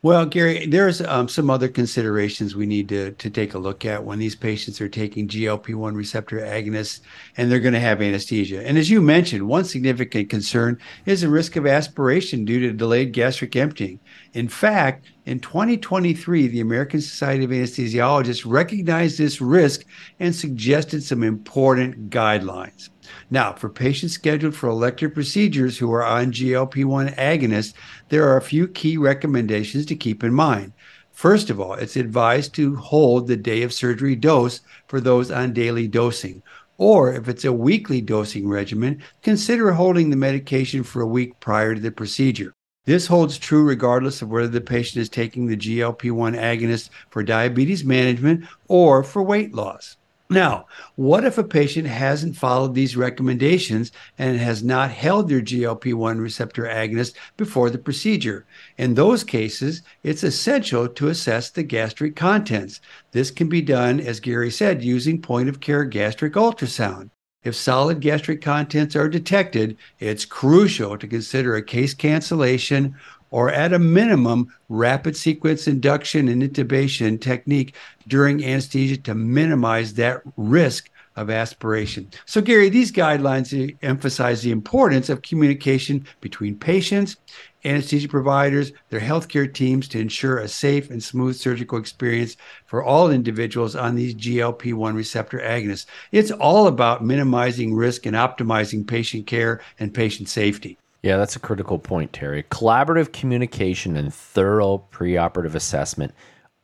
Well, Garry, there's um, some other considerations we need to, to take a look at when these patients are taking GLP 1 receptor agonists and they're going to have anesthesia. And as you mentioned, one significant concern is the risk of aspiration due to delayed gastric emptying. In fact, in 2023, the American Society of Anesthesiologists recognized this risk and suggested some important guidelines. Now, for patients scheduled for elective procedures who are on GLP 1 agonists, there are a few key recommendations to keep in mind. First of all, it's advised to hold the day of surgery dose for those on daily dosing. Or if it's a weekly dosing regimen, consider holding the medication for a week prior to the procedure. This holds true regardless of whether the patient is taking the GLP 1 agonist for diabetes management or for weight loss. Now, what if a patient hasn't followed these recommendations and has not held their GLP 1 receptor agonist before the procedure? In those cases, it's essential to assess the gastric contents. This can be done, as Garry said, using point of care gastric ultrasound. If solid gastric contents are detected, it's crucial to consider a case cancellation or at a minimum, rapid sequence induction and intubation technique during anesthesia to minimize that risk of aspiration. So, Garry, these guidelines eh, emphasize the importance of communication between patients, anesthesia providers, their healthcare teams to ensure a safe and smooth surgical experience for all individuals on these GLP 1 receptor agonists. It's all about minimizing risk and optimizing patient care and patient safety. Yeah, that's a critical point, Terry. Collaborative communication and thorough preoperative assessment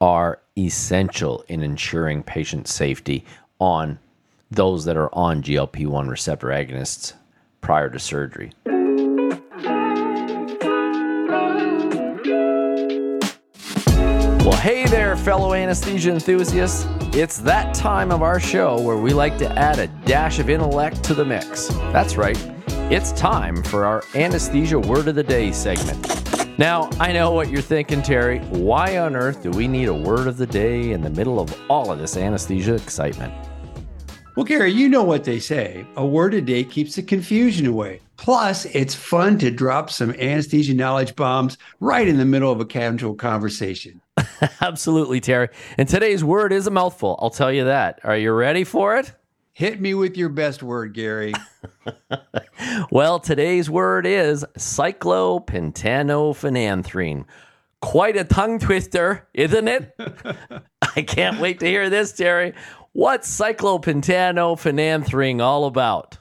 are essential in ensuring patient safety on those that are on GLP 1 receptor agonists prior to surgery. Well, hey there, fellow anesthesia enthusiasts. It's that time of our show where we like to add a dash of intellect to the mix. That's right, it's time for our anesthesia word of the day segment. Now, I know what you're thinking, Terry. Why on earth do we need a word of the day in the middle of all of this anesthesia excitement? Well, Garry, you know what they say. A word a day keeps the confusion away. Plus, it's fun to drop some anesthesia knowledge bombs right in the middle of a casual conversation. Absolutely, Terry. And today's word is a mouthful. I'll tell you that. Are you ready for it? Hit me with your best word, Garry. well, today's word is cyclopentenophenanthrene. Quite a tongue twister, isn't it? I can't wait to hear this, Terry. What's cyclopentenophenanthrene all about?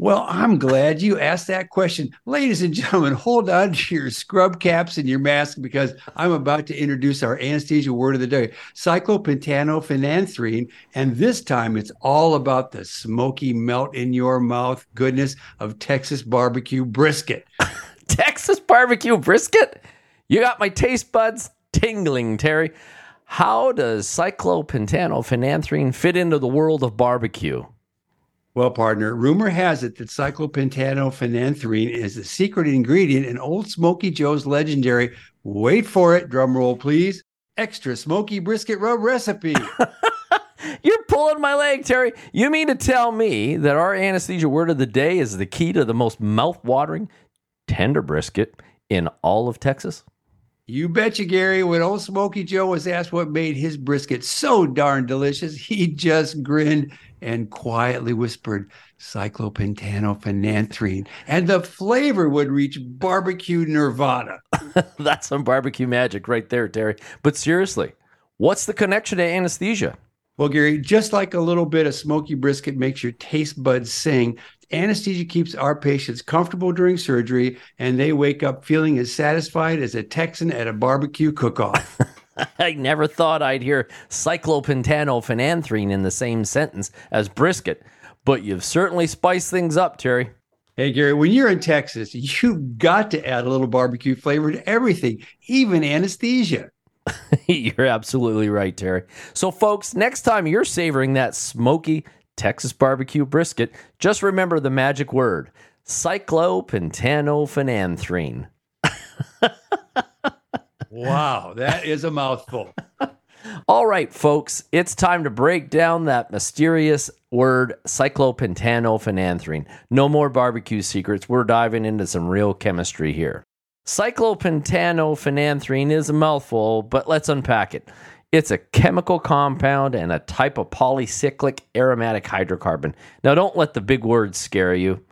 Well, I'm glad you asked that question. Ladies and gentlemen, hold on to your scrub caps and your mask because I'm about to introduce our anesthesia word of the day, cyclopentenophenanthrene. And this time it's all about the smoky melt in your mouth goodness of Texas barbecue brisket. Texas barbecue brisket? You got my taste buds tingling, Terry. How does cyclopentenophenanthrene fit into the world of barbecue? Well, partner, rumor has it that cyclopentenophenanthrene is the secret ingredient in Old Smoky Joe's legendary, wait for it, drum roll please, extra smoky brisket rub recipe. You're pulling my leg, Terry. You mean to tell me that our anesthesia word of the day is the key to the most mouth-watering, tender brisket in all of Texas? You betcha, Garry. When old Smoky Joe was asked what made his brisket so darn delicious, he just grinned and quietly whispered cyclopentenophenanthrene, and the flavor would reach barbecue nirvana. That's some barbecue magic right there, Terry. But seriously, what's the connection to anesthesia? Well, Garry, just like a little bit of smoky brisket makes your taste buds sing, anesthesia keeps our patients comfortable during surgery and they wake up feeling as satisfied as a Texan at a barbecue cook off. I never thought I'd hear cyclopentenophenanthrene in the same sentence as brisket, but you've certainly spiced things up, Terry. Hey, Garry, when you're in Texas, you've got to add a little barbecue flavor to everything, even anesthesia. you're absolutely right, Terry. So, folks, next time you're savoring that smoky Texas barbecue brisket, just remember the magic word cyclopentenophenanthrene. wow, that is a mouthful. All right, folks, it's time to break down that mysterious word cyclopentenophenanthrene. No more barbecue secrets. We're diving into some real chemistry here. Cyclopentenophenanthrene is a mouthful, but let's unpack it. It's a chemical compound and a type of polycyclic aromatic hydrocarbon. Now, don't let the big words scare you.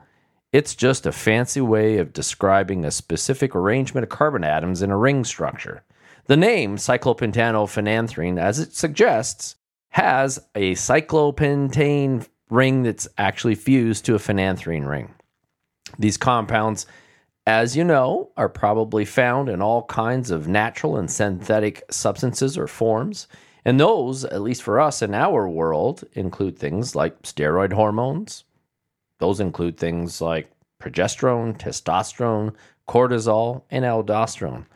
It's just a fancy way of describing a specific arrangement of carbon atoms in a ring structure. The name cyclopentenophenanthrene, as it suggests, has a cyclopentane ring that's actually fused to a phenanthrene ring. These compounds as you know, are probably found in all kinds of natural and synthetic substances or forms. And those, at least for us in our world, include things like steroid hormones. Those include things like progesterone, testosterone, cortisol, and aldosterone.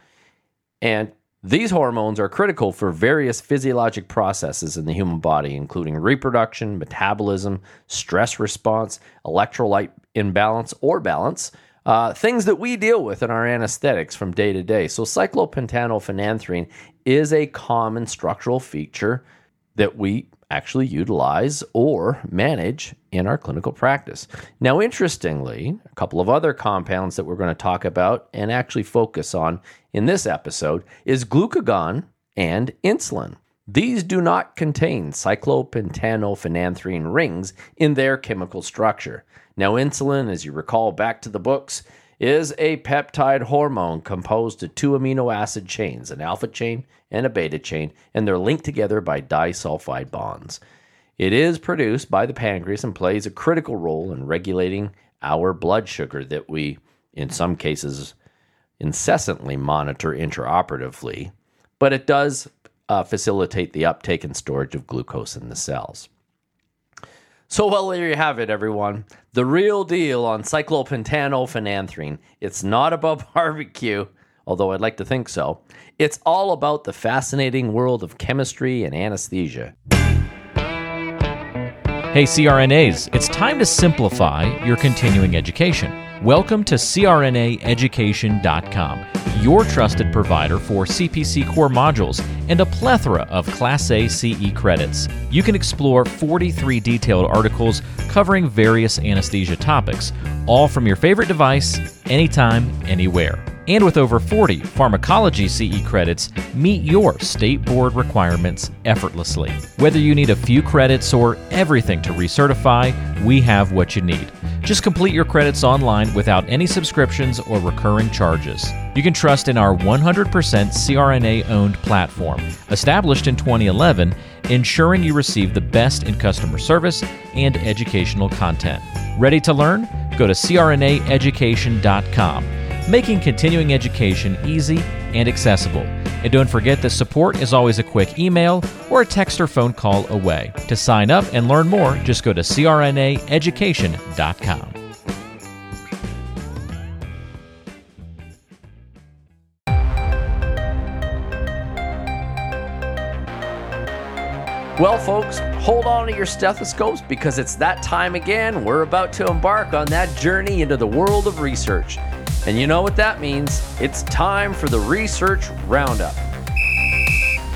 And these hormones are critical for various physiologic processes in the human body, including reproduction, metabolism, stress response, electrolyte imbalance or balance, uh, things that we deal with in our anesthetics from day to day. So, cyclopentenophenanthrene is a common structural feature that we actually utilize or manage in our clinical practice. Now, interestingly, a couple of other compounds that we're going to talk about and actually focus on in this episode is glucagon and insulin. These do not contain cyclopentenophenanthrene rings in their chemical structure. Now, insulin, as you recall back to the books, is a peptide hormone composed of two amino acid chains, an alpha chain and a beta chain, and they're linked together by disulfide bonds. It is produced by the pancreas and plays a critical role in regulating our blood sugar that we in some cases, incessantly monitor intraoperatively, but it does uh, facilitate the uptake and storage of glucose in the cells. So, well, there you have it, everyone. The real deal on cyclopentano It's not about barbecue, although I'd like to think so. It's all about the fascinating world of chemistry and anesthesia. Hey, CRNAs, it's time to simplify your continuing education. Welcome to CRNAeducation.com, your trusted provider for CPC core modules and a plethora of Class A CE credits. You can explore 43 detailed articles covering various anesthesia topics, all from your favorite device, anytime, anywhere and with over 40 pharmacology CE credits, meet your state board requirements effortlessly. Whether you need a few credits or everything to recertify, we have what you need. Just complete your credits online without any subscriptions or recurring charges. You can trust in our 100% CRNA owned platform, established in 2011, ensuring you receive the best in customer service and educational content. Ready to learn? Go to crnaeducation.com making continuing education easy and accessible. And don't forget that support is always a quick email or a text or phone call away. To sign up and learn more, just go to crnaeducation.com. Well, folks, hold on to your stethoscopes because it's that time again. We're about to embark on that journey into the world of research. And you know what that means? It's time for the Research Roundup.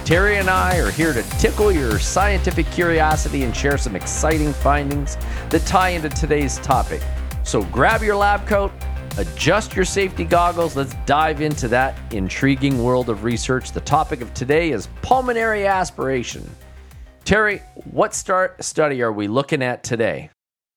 Terry and I are here to tickle your scientific curiosity and share some exciting findings that tie into today's topic. So grab your lab coat, adjust your safety goggles. Let's dive into that intriguing world of research. The topic of today is pulmonary aspiration. Terry, what start study are we looking at today?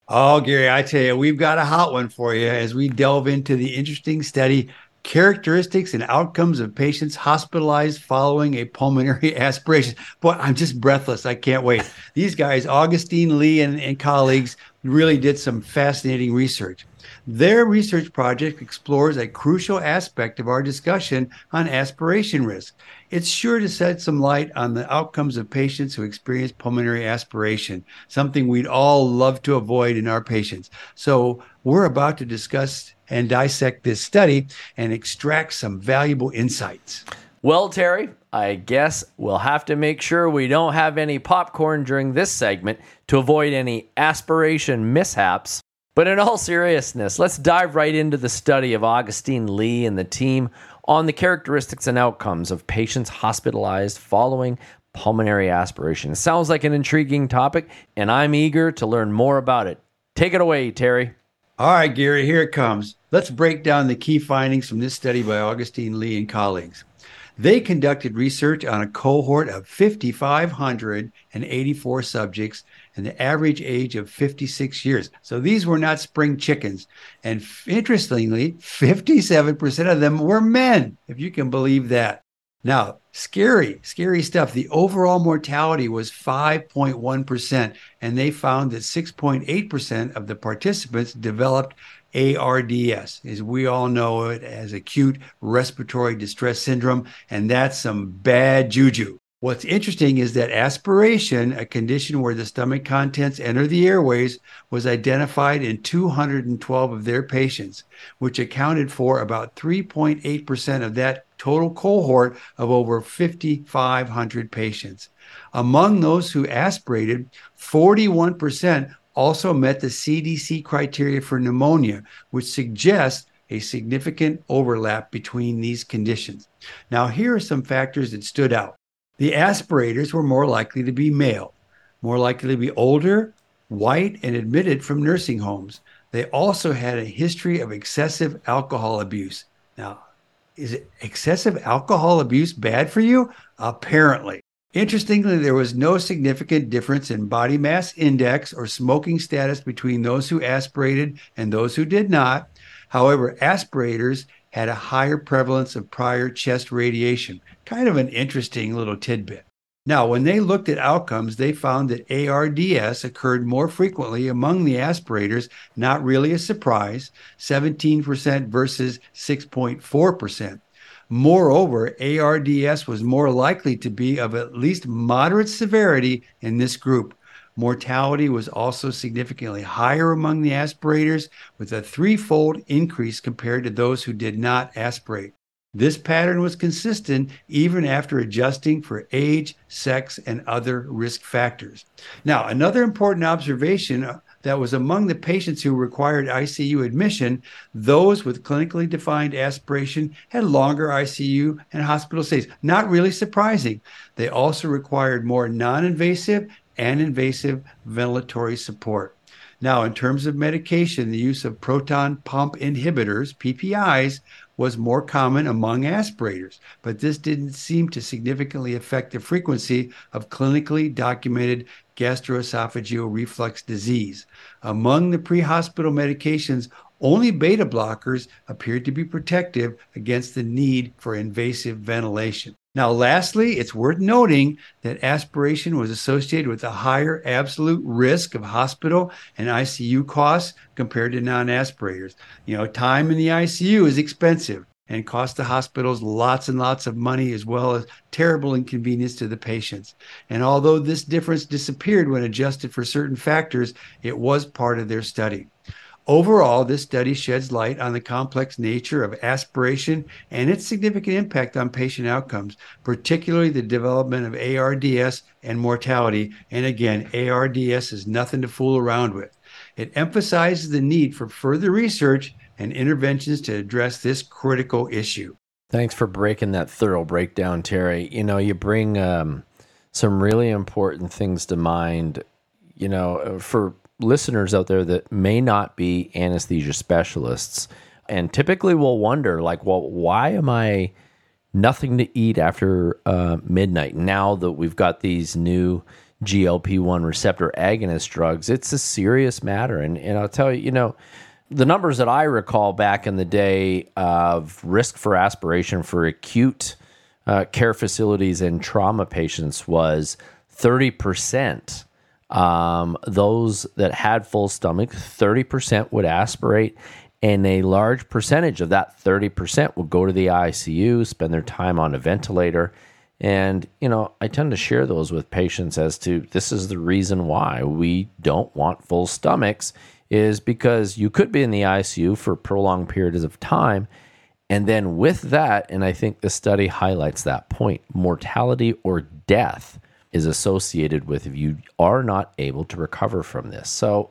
Oh, Garry, I tell you, we've got a hot one for you as we delve into the interesting study characteristics and outcomes of patients hospitalized following a pulmonary aspiration. Boy, I'm just breathless. I can't wait. These guys, Augustine Lee and, and colleagues, really did some fascinating research. Their research project explores a crucial aspect of our discussion on aspiration risk. It's sure to shed some light on the outcomes of patients who experience pulmonary aspiration, something we'd all love to avoid in our patients. So, we're about to discuss and dissect this study and extract some valuable insights. Well, Terry, I guess we'll have to make sure we don't have any popcorn during this segment to avoid any aspiration mishaps. But in all seriousness, let's dive right into the study of Augustine Lee and the team on the characteristics and outcomes of patients hospitalized following pulmonary aspiration. It sounds like an intriguing topic, and I'm eager to learn more about it. Take it away, Terry. All right, Garry, here it comes. Let's break down the key findings from this study by Augustine Lee and colleagues. They conducted research on a cohort of 5,584 subjects the average age of 56 years. So these were not spring chickens. And interestingly, 57% of them were men, if you can believe that. Now, scary, scary stuff. The overall mortality was 5.1%, and they found that 6.8% of the participants developed ARDS, as we all know it as acute respiratory distress syndrome, and that's some bad juju. What's interesting is that aspiration, a condition where the stomach contents enter the airways, was identified in 212 of their patients, which accounted for about 3.8% of that total cohort of over 5,500 patients. Among those who aspirated, 41% also met the CDC criteria for pneumonia, which suggests a significant overlap between these conditions. Now, here are some factors that stood out. The aspirators were more likely to be male, more likely to be older, white, and admitted from nursing homes. They also had a history of excessive alcohol abuse. Now, is excessive alcohol abuse bad for you? Apparently. Interestingly, there was no significant difference in body mass index or smoking status between those who aspirated and those who did not. However, aspirators had a higher prevalence of prior chest radiation. Kind of an interesting little tidbit. Now, when they looked at outcomes, they found that ARDS occurred more frequently among the aspirators, not really a surprise 17% versus 6.4%. Moreover, ARDS was more likely to be of at least moderate severity in this group. Mortality was also significantly higher among the aspirators, with a threefold increase compared to those who did not aspirate. This pattern was consistent even after adjusting for age, sex, and other risk factors. Now, another important observation uh, that was among the patients who required ICU admission, those with clinically defined aspiration had longer ICU and hospital stays. Not really surprising. They also required more non invasive and invasive ventilatory support. Now, in terms of medication, the use of proton pump inhibitors, PPIs, was more common among aspirators, but this didn't seem to significantly affect the frequency of clinically documented gastroesophageal reflux disease. Among the pre hospital medications, only beta blockers appeared to be protective against the need for invasive ventilation. Now, lastly, it's worth noting that aspiration was associated with a higher absolute risk of hospital and ICU costs compared to non aspirators. You know, time in the ICU is expensive and costs the hospitals lots and lots of money as well as terrible inconvenience to the patients. And although this difference disappeared when adjusted for certain factors, it was part of their study. Overall, this study sheds light on the complex nature of aspiration and its significant impact on patient outcomes, particularly the development of ARDS and mortality. And again, ARDS is nothing to fool around with. It emphasizes the need for further research and interventions to address this critical issue. Thanks for breaking that thorough breakdown, Terry. You know, you bring um, some really important things to mind. You know, for listeners out there that may not be anesthesia specialists and typically will wonder like well why am i nothing to eat after uh, midnight? Now that we've got these new glp-1 receptor agonist drugs it's a serious matter. And, and i'll tell you you know the numbers that i recall back in the day of risk for aspiration for acute uh, care facilities and trauma patients was 30% um, those that had full stomach, 30% would aspirate, and a large percentage of that 30% would go to the ICU, spend their time on a ventilator. And, you know, I tend to share those with patients as to this is the reason why we don't want full stomachs, is because you could be in the ICU for prolonged periods of time. And then with that, and I think the study highlights that point mortality or death is associated with if you are not able to recover from this. So,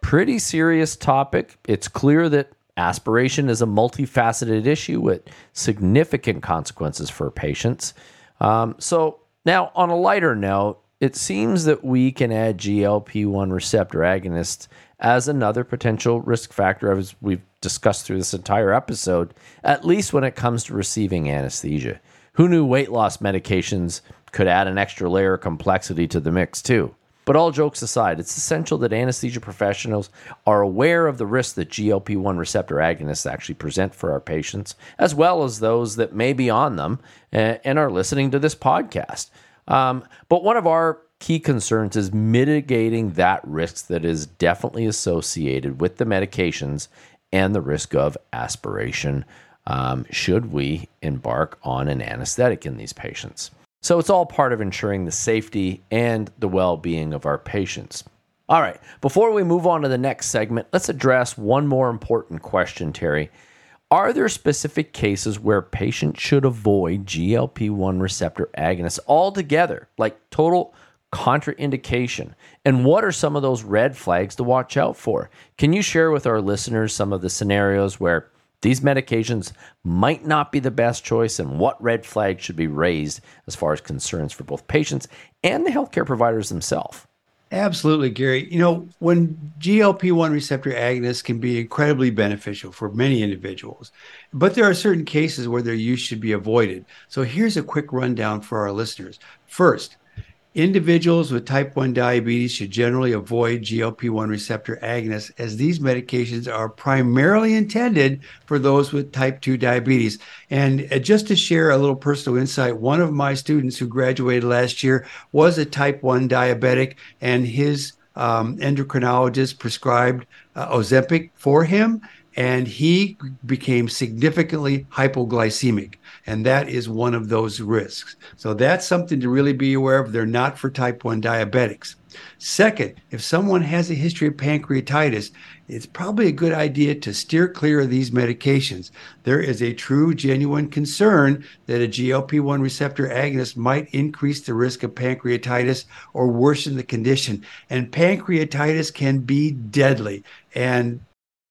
pretty serious topic. It's clear that aspiration is a multifaceted issue with significant consequences for patients. Um, so, now on a lighter note, it seems that we can add GLP 1 receptor agonists as another potential risk factor, as we've discussed through this entire episode, at least when it comes to receiving anesthesia. Who knew weight loss medications could add an extra layer of complexity to the mix, too. But all jokes aside, it's essential that anesthesia professionals are aware of the risks that GLP 1 receptor agonists actually present for our patients, as well as those that may be on them and are listening to this podcast. Um, but one of our key concerns is mitigating that risk that is definitely associated with the medications and the risk of aspiration um, should we embark on an anesthetic in these patients. So it's all part of ensuring the safety and the well being of our patients. All right, before we move on to the next segment, let's address one more important question, Terry. Are there specific cases where patients should avoid GLP 1 receptor agonists altogether, like total contraindication? And what are some of those red flags to watch out for? Can you share with our listeners some of the scenarios where these medications might not be the best choice, and what red flags should be raised as far as concerns for both patients and the healthcare providers themselves. Absolutely, Garry. You know, when GLP 1 receptor agonists can be incredibly beneficial for many individuals, but there are certain cases where their use should be avoided. So here's a quick rundown for our listeners. First, Individuals with type 1 diabetes should generally avoid GLP 1 receptor agonists as these medications are primarily intended for those with type 2 diabetes. And uh, just to share a little personal insight, one of my students who graduated last year was a type 1 diabetic, and his um, endocrinologist prescribed uh, Ozempic for him and he became significantly hypoglycemic. And that is one of those risks. So that's something to really be aware of. They're not for type 1 diabetics. Second, if someone has a history of pancreatitis, it's probably a good idea to steer clear of these medications. There is a true, genuine concern that a GLP 1 receptor agonist might increase the risk of pancreatitis or worsen the condition. And pancreatitis can be deadly. And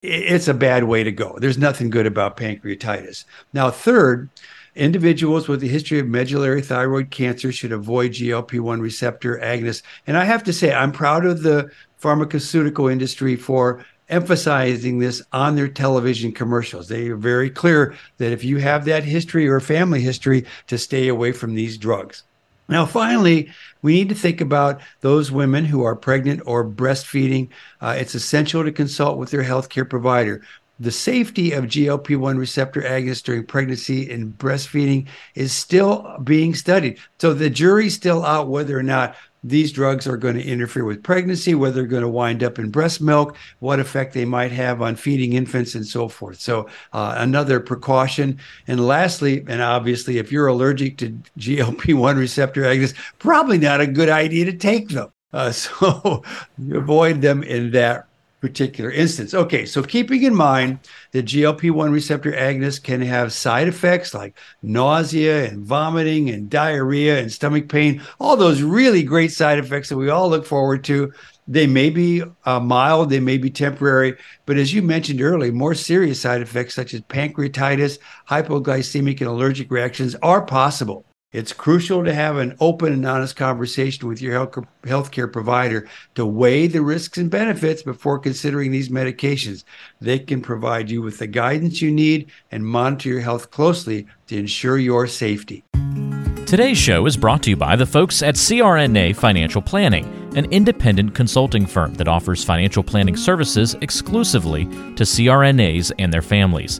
it's a bad way to go. There's nothing good about pancreatitis. Now, third, individuals with a history of medullary thyroid cancer should avoid GLP 1 receptor agonists. And I have to say, I'm proud of the pharmaceutical industry for emphasizing this on their television commercials. They are very clear that if you have that history or family history, to stay away from these drugs. Now, finally, we need to think about those women who are pregnant or breastfeeding. Uh, it's essential to consult with their healthcare provider. The safety of GLP 1 receptor agonists during pregnancy and breastfeeding is still being studied. So the jury's still out whether or not these drugs are going to interfere with pregnancy, whether they're going to wind up in breast milk, what effect they might have on feeding infants, and so forth. So, uh, another precaution. And lastly, and obviously, if you're allergic to GLP 1 receptor agonists, probably not a good idea to take them. Uh, so, you avoid them in that particular instance. Okay, so keeping in mind that GLP 1 receptor agonists can have side effects like nausea and vomiting and diarrhea and stomach pain, all those really great side effects that we all look forward to. They may be uh, mild, they may be temporary, but as you mentioned earlier, more serious side effects such as pancreatitis, hypoglycemic, and allergic reactions are possible. It's crucial to have an open and honest conversation with your healthcare provider to weigh the risks and benefits before considering these medications. They can provide you with the guidance you need and monitor your health closely to ensure your safety. Today's show is brought to you by the folks at CRNA Financial Planning, an independent consulting firm that offers financial planning services exclusively to CRNAs and their families.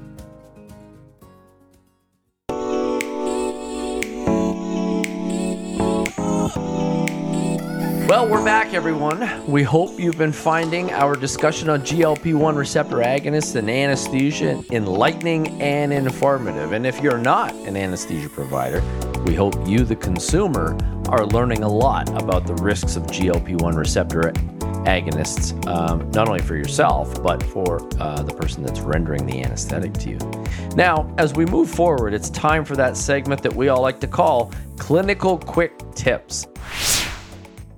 Well, we're back, everyone. We hope you've been finding our discussion on GLP 1 receptor agonists and anesthesia enlightening and informative. And if you're not an anesthesia provider, we hope you, the consumer, are learning a lot about the risks of GLP 1 receptor agonists, um, not only for yourself, but for uh, the person that's rendering the anesthetic to you. Now, as we move forward, it's time for that segment that we all like to call Clinical Quick Tips.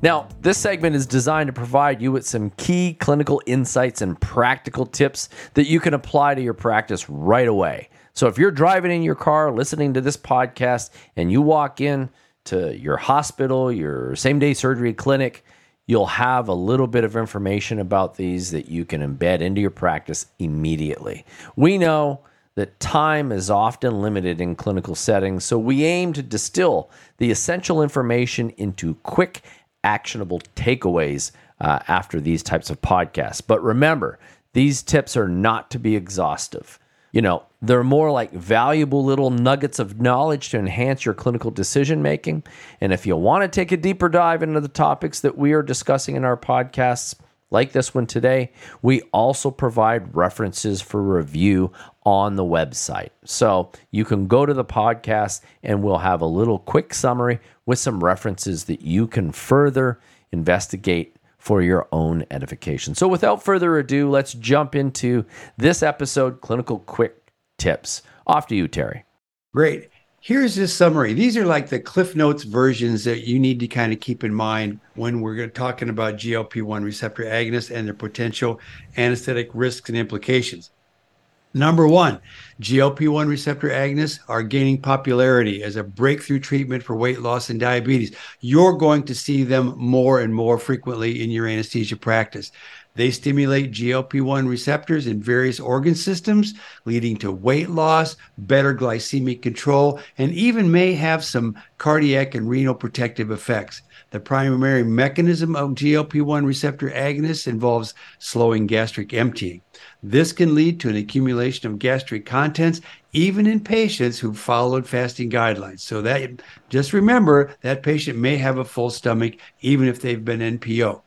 Now, this segment is designed to provide you with some key clinical insights and practical tips that you can apply to your practice right away. So, if you're driving in your car listening to this podcast and you walk in to your hospital, your same day surgery clinic, you'll have a little bit of information about these that you can embed into your practice immediately. We know that time is often limited in clinical settings, so we aim to distill the essential information into quick actionable takeaways uh, after these types of podcasts. But remember, these tips are not to be exhaustive. You know, they're more like valuable little nuggets of knowledge to enhance your clinical decision making. And if you want to take a deeper dive into the topics that we are discussing in our podcasts, like this one today, we also provide references for review on the website. So you can go to the podcast and we'll have a little quick summary with some references that you can further investigate for your own edification. So without further ado, let's jump into this episode Clinical Quick Tips. Off to you, Terry. Great. Here's this summary. These are like the Cliff Notes versions that you need to kind of keep in mind when we're talking about GLP 1 receptor agonists and their potential anesthetic risks and implications. Number one, GLP 1 receptor agonists are gaining popularity as a breakthrough treatment for weight loss and diabetes. You're going to see them more and more frequently in your anesthesia practice. They stimulate GLP 1 receptors in various organ systems, leading to weight loss, better glycemic control, and even may have some cardiac and renal protective effects. The primary mechanism of GLP 1 receptor agonists involves slowing gastric emptying. This can lead to an accumulation of gastric contents even in patients who followed fasting guidelines. So that just remember that patient may have a full stomach even if they've been NPO.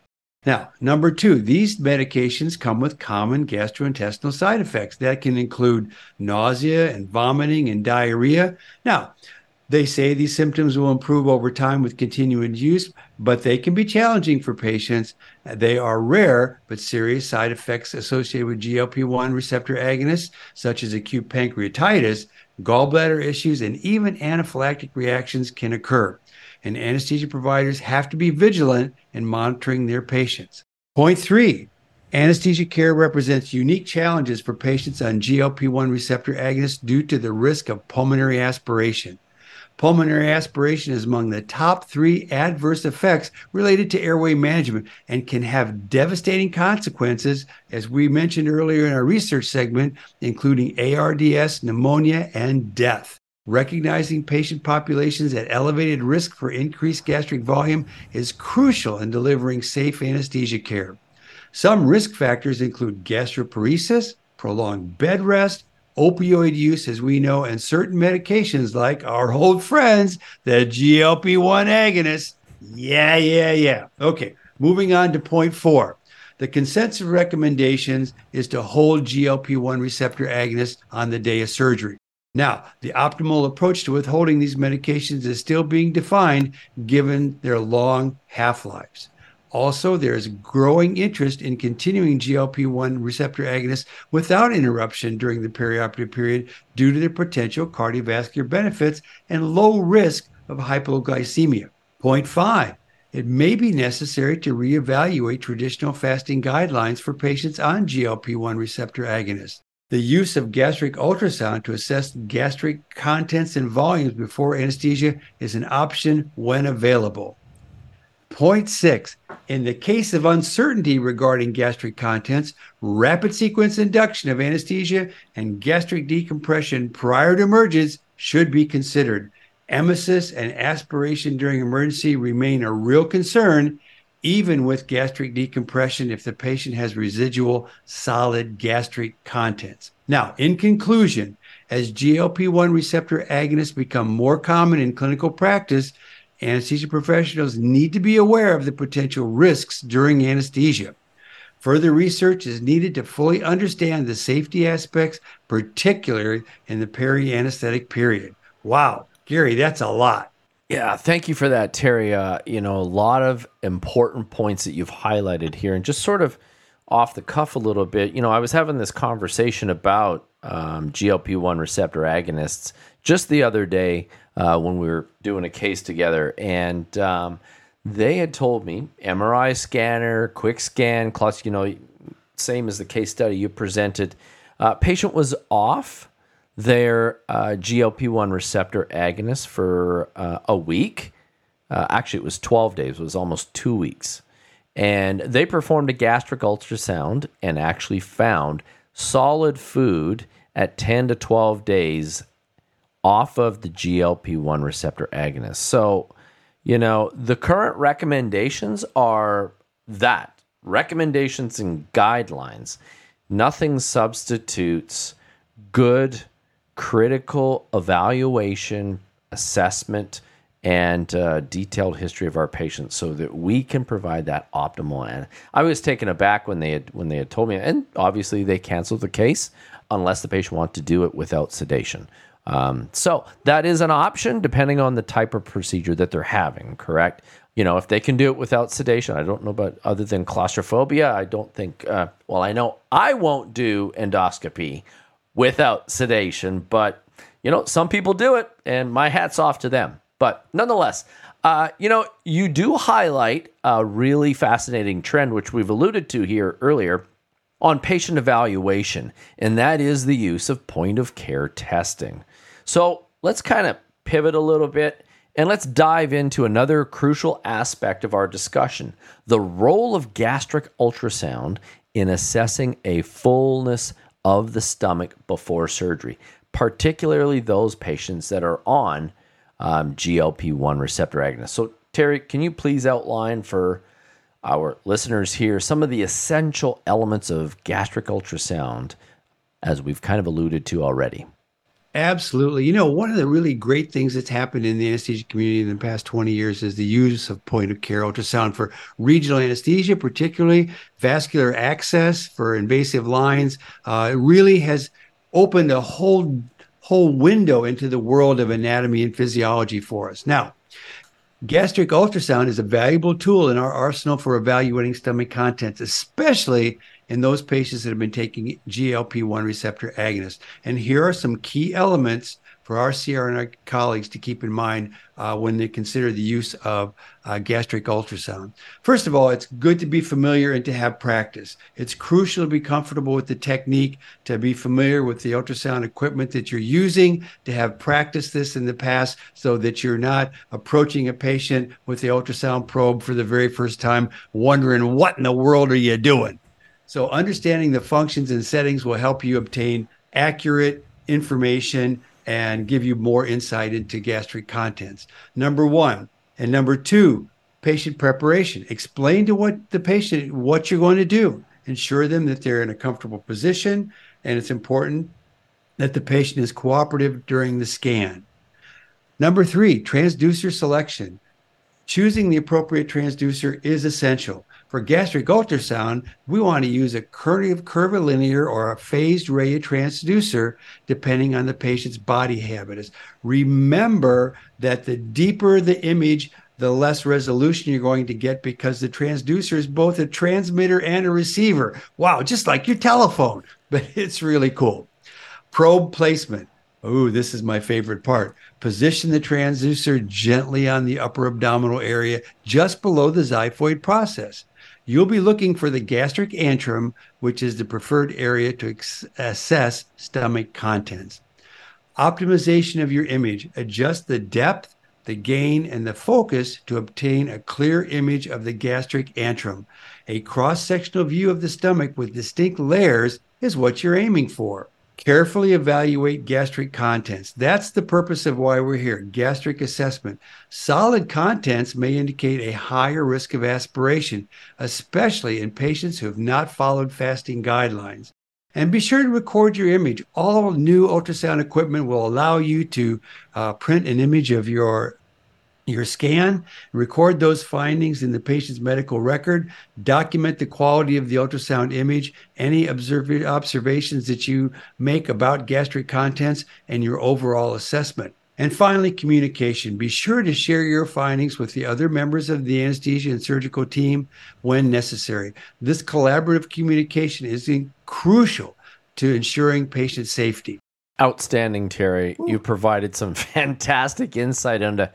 Now, number two, these medications come with common gastrointestinal side effects that can include nausea and vomiting and diarrhea. Now, they say these symptoms will improve over time with continued use, but they can be challenging for patients. They are rare, but serious side effects associated with GLP 1 receptor agonists, such as acute pancreatitis, gallbladder issues, and even anaphylactic reactions, can occur and anesthesia providers have to be vigilant in monitoring their patients. Point three anesthesia care represents unique challenges for patients on GLP 1 receptor agonists due to the risk of pulmonary aspiration. Pulmonary aspiration is among the top three adverse effects related to airway management and can have devastating consequences, as we mentioned earlier in our research segment, including ARDS, pneumonia, and death. Recognizing patient populations at elevated risk for increased gastric volume is crucial in delivering safe anesthesia care. Some risk factors include gastroparesis, prolonged bed rest, opioid use, as we know, and certain medications like our old friends, the GLP 1 agonists. Yeah, yeah, yeah. Okay, moving on to point four. The consensus recommendations is to hold GLP 1 receptor agonists on the day of surgery. Now, the optimal approach to withholding these medications is still being defined given their long half lives. Also, there is growing interest in continuing GLP 1 receptor agonists without interruption during the perioperative period due to their potential cardiovascular benefits and low risk of hypoglycemia. Point five, it may be necessary to reevaluate traditional fasting guidelines for patients on GLP 1 receptor agonists. The use of gastric ultrasound to assess gastric contents and volumes before anesthesia is an option when available. Point six, in the case of uncertainty regarding gastric contents, rapid sequence induction of anesthesia and gastric decompression prior to emergence should be considered. Emesis and aspiration during emergency remain a real concern even with gastric decompression if the patient has residual solid gastric contents. Now, in conclusion, as GLP 1 receptor agonists become more common in clinical practice, anesthesia professionals need to be aware of the potential risks during anesthesia. Further research is needed to fully understand the safety aspects, particularly in the peri anesthetic period. Wow, Garry, that's a lot. Yeah, thank you for that, Terry. Uh, you know, a lot of important points that you've highlighted here, and just sort of off the cuff a little bit. You know, I was having this conversation about um, GLP one receptor agonists just the other day uh, when we were doing a case together, and um, they had told me MRI scanner, quick scan, clutch. You know, same as the case study you presented. Uh, patient was off their uh, GLP 1 receptor agonist for uh, a week. Uh, actually, it was 12 days, it was almost two weeks. And they performed a gastric ultrasound and actually found solid food at 10 to 12 days off of the GLP 1 receptor agonist. So, you know, the current recommendations are that recommendations and guidelines. Nothing substitutes good critical evaluation, assessment, and uh, detailed history of our patients so that we can provide that optimal. And I was taken aback when they had when they had told me, and obviously they canceled the case unless the patient wanted to do it without sedation. Um, so that is an option depending on the type of procedure that they're having. Correct. You know, if they can do it without sedation, I don't know about other than claustrophobia. I don't think. Uh, well, I know I won't do endoscopy without sedation. But you know, some people do it, and my hat's off to them. But nonetheless, uh, you know, you do highlight a really fascinating trend, which we've alluded to here earlier on patient evaluation, and that is the use of point of care testing. So let's kind of pivot a little bit and let's dive into another crucial aspect of our discussion the role of gastric ultrasound in assessing a fullness of the stomach before surgery, particularly those patients that are on um, GLP 1 receptor agonists. So, Terry, can you please outline for our listeners here some of the essential elements of gastric ultrasound, as we've kind of alluded to already? Absolutely. You know, one of the really great things that's happened in the anesthesia community in the past 20 years is the use of point of care ultrasound for regional anesthesia, particularly vascular access for invasive lines. Uh, it really has opened a whole whole window into the world of anatomy and physiology for us. Now, gastric ultrasound is a valuable tool in our arsenal for evaluating stomach contents, especially in those patients that have been taking GLP 1 receptor agonists. And here are some key elements for our CRNA colleagues to keep in mind uh, when they consider the use of uh, gastric ultrasound. First of all, it's good to be familiar and to have practice. It's crucial to be comfortable with the technique, to be familiar with the ultrasound equipment that you're using, to have practiced this in the past so that you're not approaching a patient with the ultrasound probe for the very first time, wondering what in the world are you doing? So, understanding the functions and settings will help you obtain accurate information and give you more insight into gastric contents. Number one. And number two, patient preparation. Explain to what the patient what you're going to do. Ensure them that they're in a comfortable position. And it's important that the patient is cooperative during the scan. Number three, transducer selection. Choosing the appropriate transducer is essential. For gastric ultrasound, we want to use a curvilinear or a phased array transducer, depending on the patient's body habitus. Remember that the deeper the image, the less resolution you're going to get because the transducer is both a transmitter and a receiver. Wow, just like your telephone, but it's really cool. Probe placement. Oh, this is my favorite part. Position the transducer gently on the upper abdominal area, just below the xiphoid process. You'll be looking for the gastric antrum, which is the preferred area to assess stomach contents. Optimization of your image. Adjust the depth, the gain, and the focus to obtain a clear image of the gastric antrum. A cross sectional view of the stomach with distinct layers is what you're aiming for. Carefully evaluate gastric contents. That's the purpose of why we're here gastric assessment. Solid contents may indicate a higher risk of aspiration, especially in patients who have not followed fasting guidelines. And be sure to record your image. All new ultrasound equipment will allow you to uh, print an image of your your scan, record those findings in the patient's medical record, document the quality of the ultrasound image, any observ- observations that you make about gastric contents, and your overall assessment. And finally, communication. Be sure to share your findings with the other members of the anesthesia and surgical team when necessary. This collaborative communication is crucial to ensuring patient safety. Outstanding, Terry. Ooh. You provided some fantastic insight into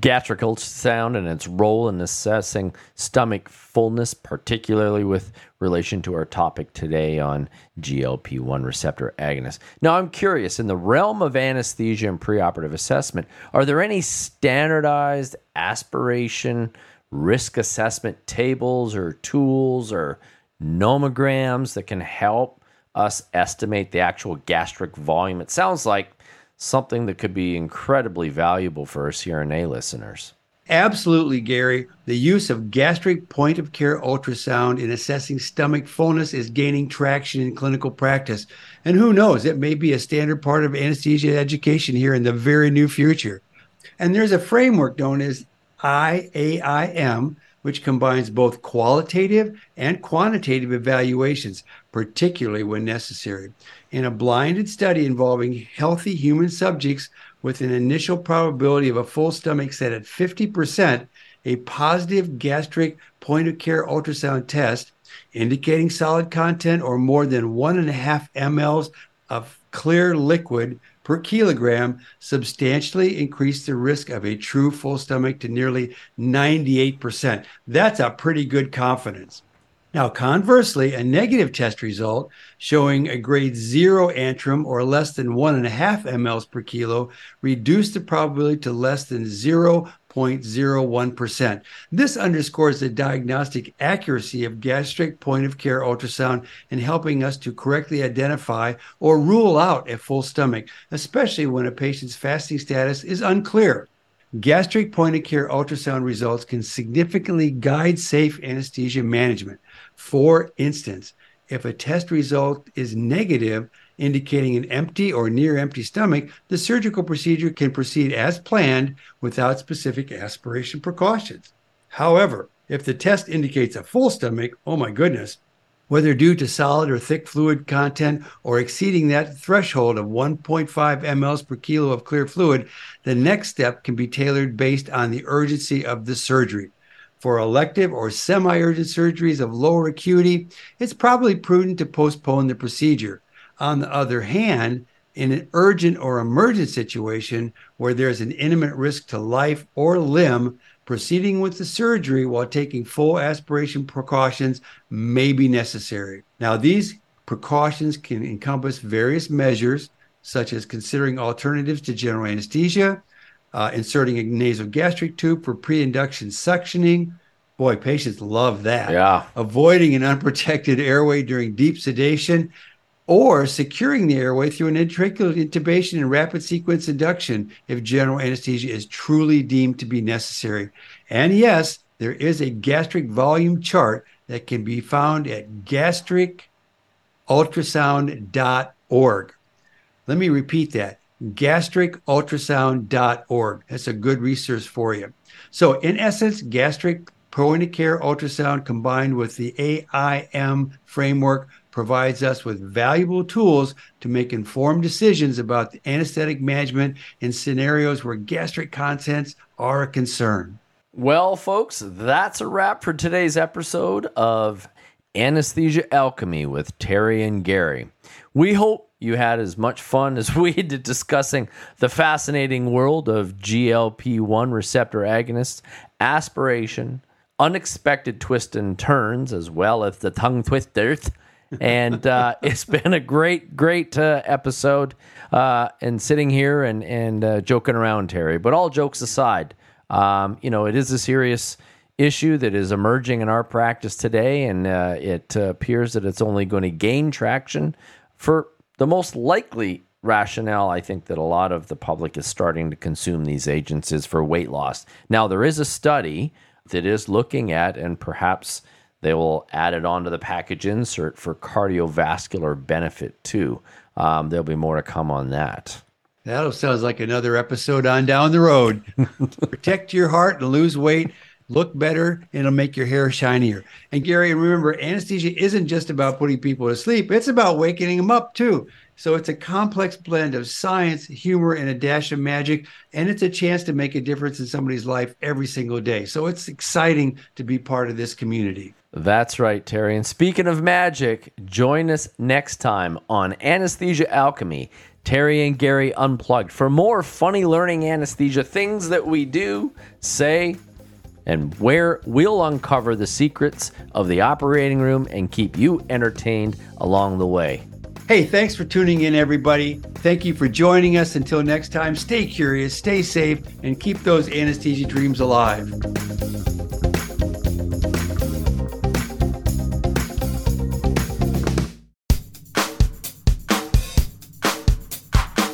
gastric ultrasound and its role in assessing stomach fullness, particularly with relation to our topic today on GLP 1 receptor agonists. Now, I'm curious in the realm of anesthesia and preoperative assessment, are there any standardized aspiration risk assessment tables or tools or nomograms that can help? Us estimate the actual gastric volume. It sounds like something that could be incredibly valuable for our CRNA listeners. Absolutely, Garry. The use of gastric point of care ultrasound in assessing stomach fullness is gaining traction in clinical practice. And who knows, it may be a standard part of anesthesia education here in the very near future. And there's a framework known as I-AIM, which combines both qualitative and quantitative evaluations, particularly when necessary. In a blinded study involving healthy human subjects with an initial probability of a full stomach set at 50%, a positive gastric point of care ultrasound test indicating solid content or more than one and a half mLs of clear liquid per kilogram substantially increased the risk of a true full stomach to nearly 98%. That's a pretty good confidence. Now, conversely, a negative test result showing a grade zero antrum or less than one and a half mLs per kilo reduced the probability to less than 0.01%. This underscores the diagnostic accuracy of gastric point of care ultrasound in helping us to correctly identify or rule out a full stomach, especially when a patient's fasting status is unclear. Gastric point of care ultrasound results can significantly guide safe anesthesia management. For instance, if a test result is negative, indicating an empty or near empty stomach, the surgical procedure can proceed as planned without specific aspiration precautions. However, if the test indicates a full stomach, oh my goodness, whether due to solid or thick fluid content or exceeding that threshold of 1.5 mLs per kilo of clear fluid, the next step can be tailored based on the urgency of the surgery. For elective or semi urgent surgeries of lower acuity, it's probably prudent to postpone the procedure. On the other hand, in an urgent or emergent situation where there's an imminent risk to life or limb, proceeding with the surgery while taking full aspiration precautions may be necessary. Now, these precautions can encompass various measures, such as considering alternatives to general anesthesia, uh, inserting a nasogastric tube for pre induction suctioning. Boy, patients love that. Yeah. Avoiding an unprotected airway during deep sedation or securing the airway through an intratracheal intubation and rapid sequence induction if general anesthesia is truly deemed to be necessary. And yes, there is a gastric volume chart that can be found at gastricultrasound.org. Let me repeat that gastricultrasound.org. That's a good resource for you. So, in essence, gastric point of care ultrasound combined with the AIM framework provides us with valuable tools to make informed decisions about the anesthetic management in scenarios where gastric contents are a concern. Well, folks, that's a wrap for today's episode of Anesthesia Alchemy with Terry and Garry. We hope you had as much fun as we did discussing the fascinating world of GLP 1 receptor agonists, aspiration, unexpected twists and turns, as well as the tongue twisters and uh, it's been a great, great uh, episode. Uh, and sitting here and and uh, joking around, Terry. But all jokes aside, um, you know, it is a serious issue that is emerging in our practice today, and uh, it appears that it's only going to gain traction for the most likely rationale I think that a lot of the public is starting to consume these agents is for weight loss. Now, there is a study that is looking at and perhaps they will add it onto the package insert for cardiovascular benefit too. Um, there'll be more to come on that. That sounds like another episode on down the road. Protect your heart and lose weight. Look better, and it'll make your hair shinier. And Garry, remember, anesthesia isn't just about putting people to sleep; it's about waking them up too. So it's a complex blend of science, humor, and a dash of magic. And it's a chance to make a difference in somebody's life every single day. So it's exciting to be part of this community. That's right, Terry. And speaking of magic, join us next time on Anesthesia Alchemy. Terry and Garry Unplugged for more funny learning anesthesia things that we do, say, and where we'll uncover the secrets of the operating room and keep you entertained along the way. Hey, thanks for tuning in, everybody. Thank you for joining us. Until next time, stay curious, stay safe, and keep those anesthesia dreams alive.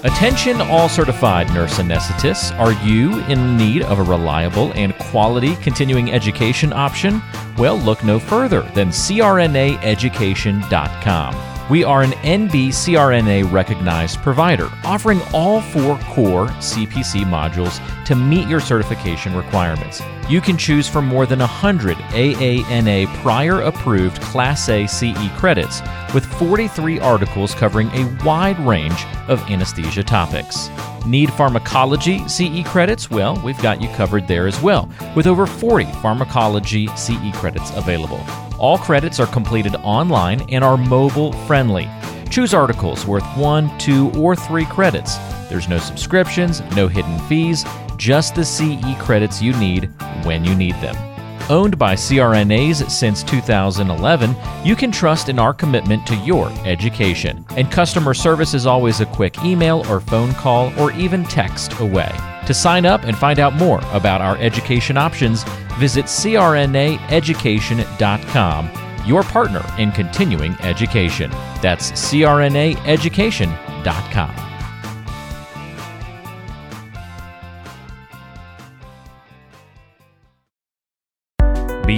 Attention, all certified nurse anesthetists. Are you in need of a reliable and quality continuing education option? Well, look no further than crnaeducation.com. We are an NBCRNA recognized provider, offering all four core CPC modules to meet your certification requirements. You can choose from more than 100 AANA prior approved Class A CE credits, with 43 articles covering a wide range of anesthesia topics. Need pharmacology CE credits? Well, we've got you covered there as well, with over 40 pharmacology CE credits available. All credits are completed online and are mobile friendly. Choose articles worth one, two, or three credits. There's no subscriptions, no hidden fees, just the CE credits you need when you need them. Owned by CRNAs since 2011, you can trust in our commitment to your education. And customer service is always a quick email or phone call or even text away. To sign up and find out more about our education options, visit crnaeducation.com, your partner in continuing education. That's crnaeducation.com.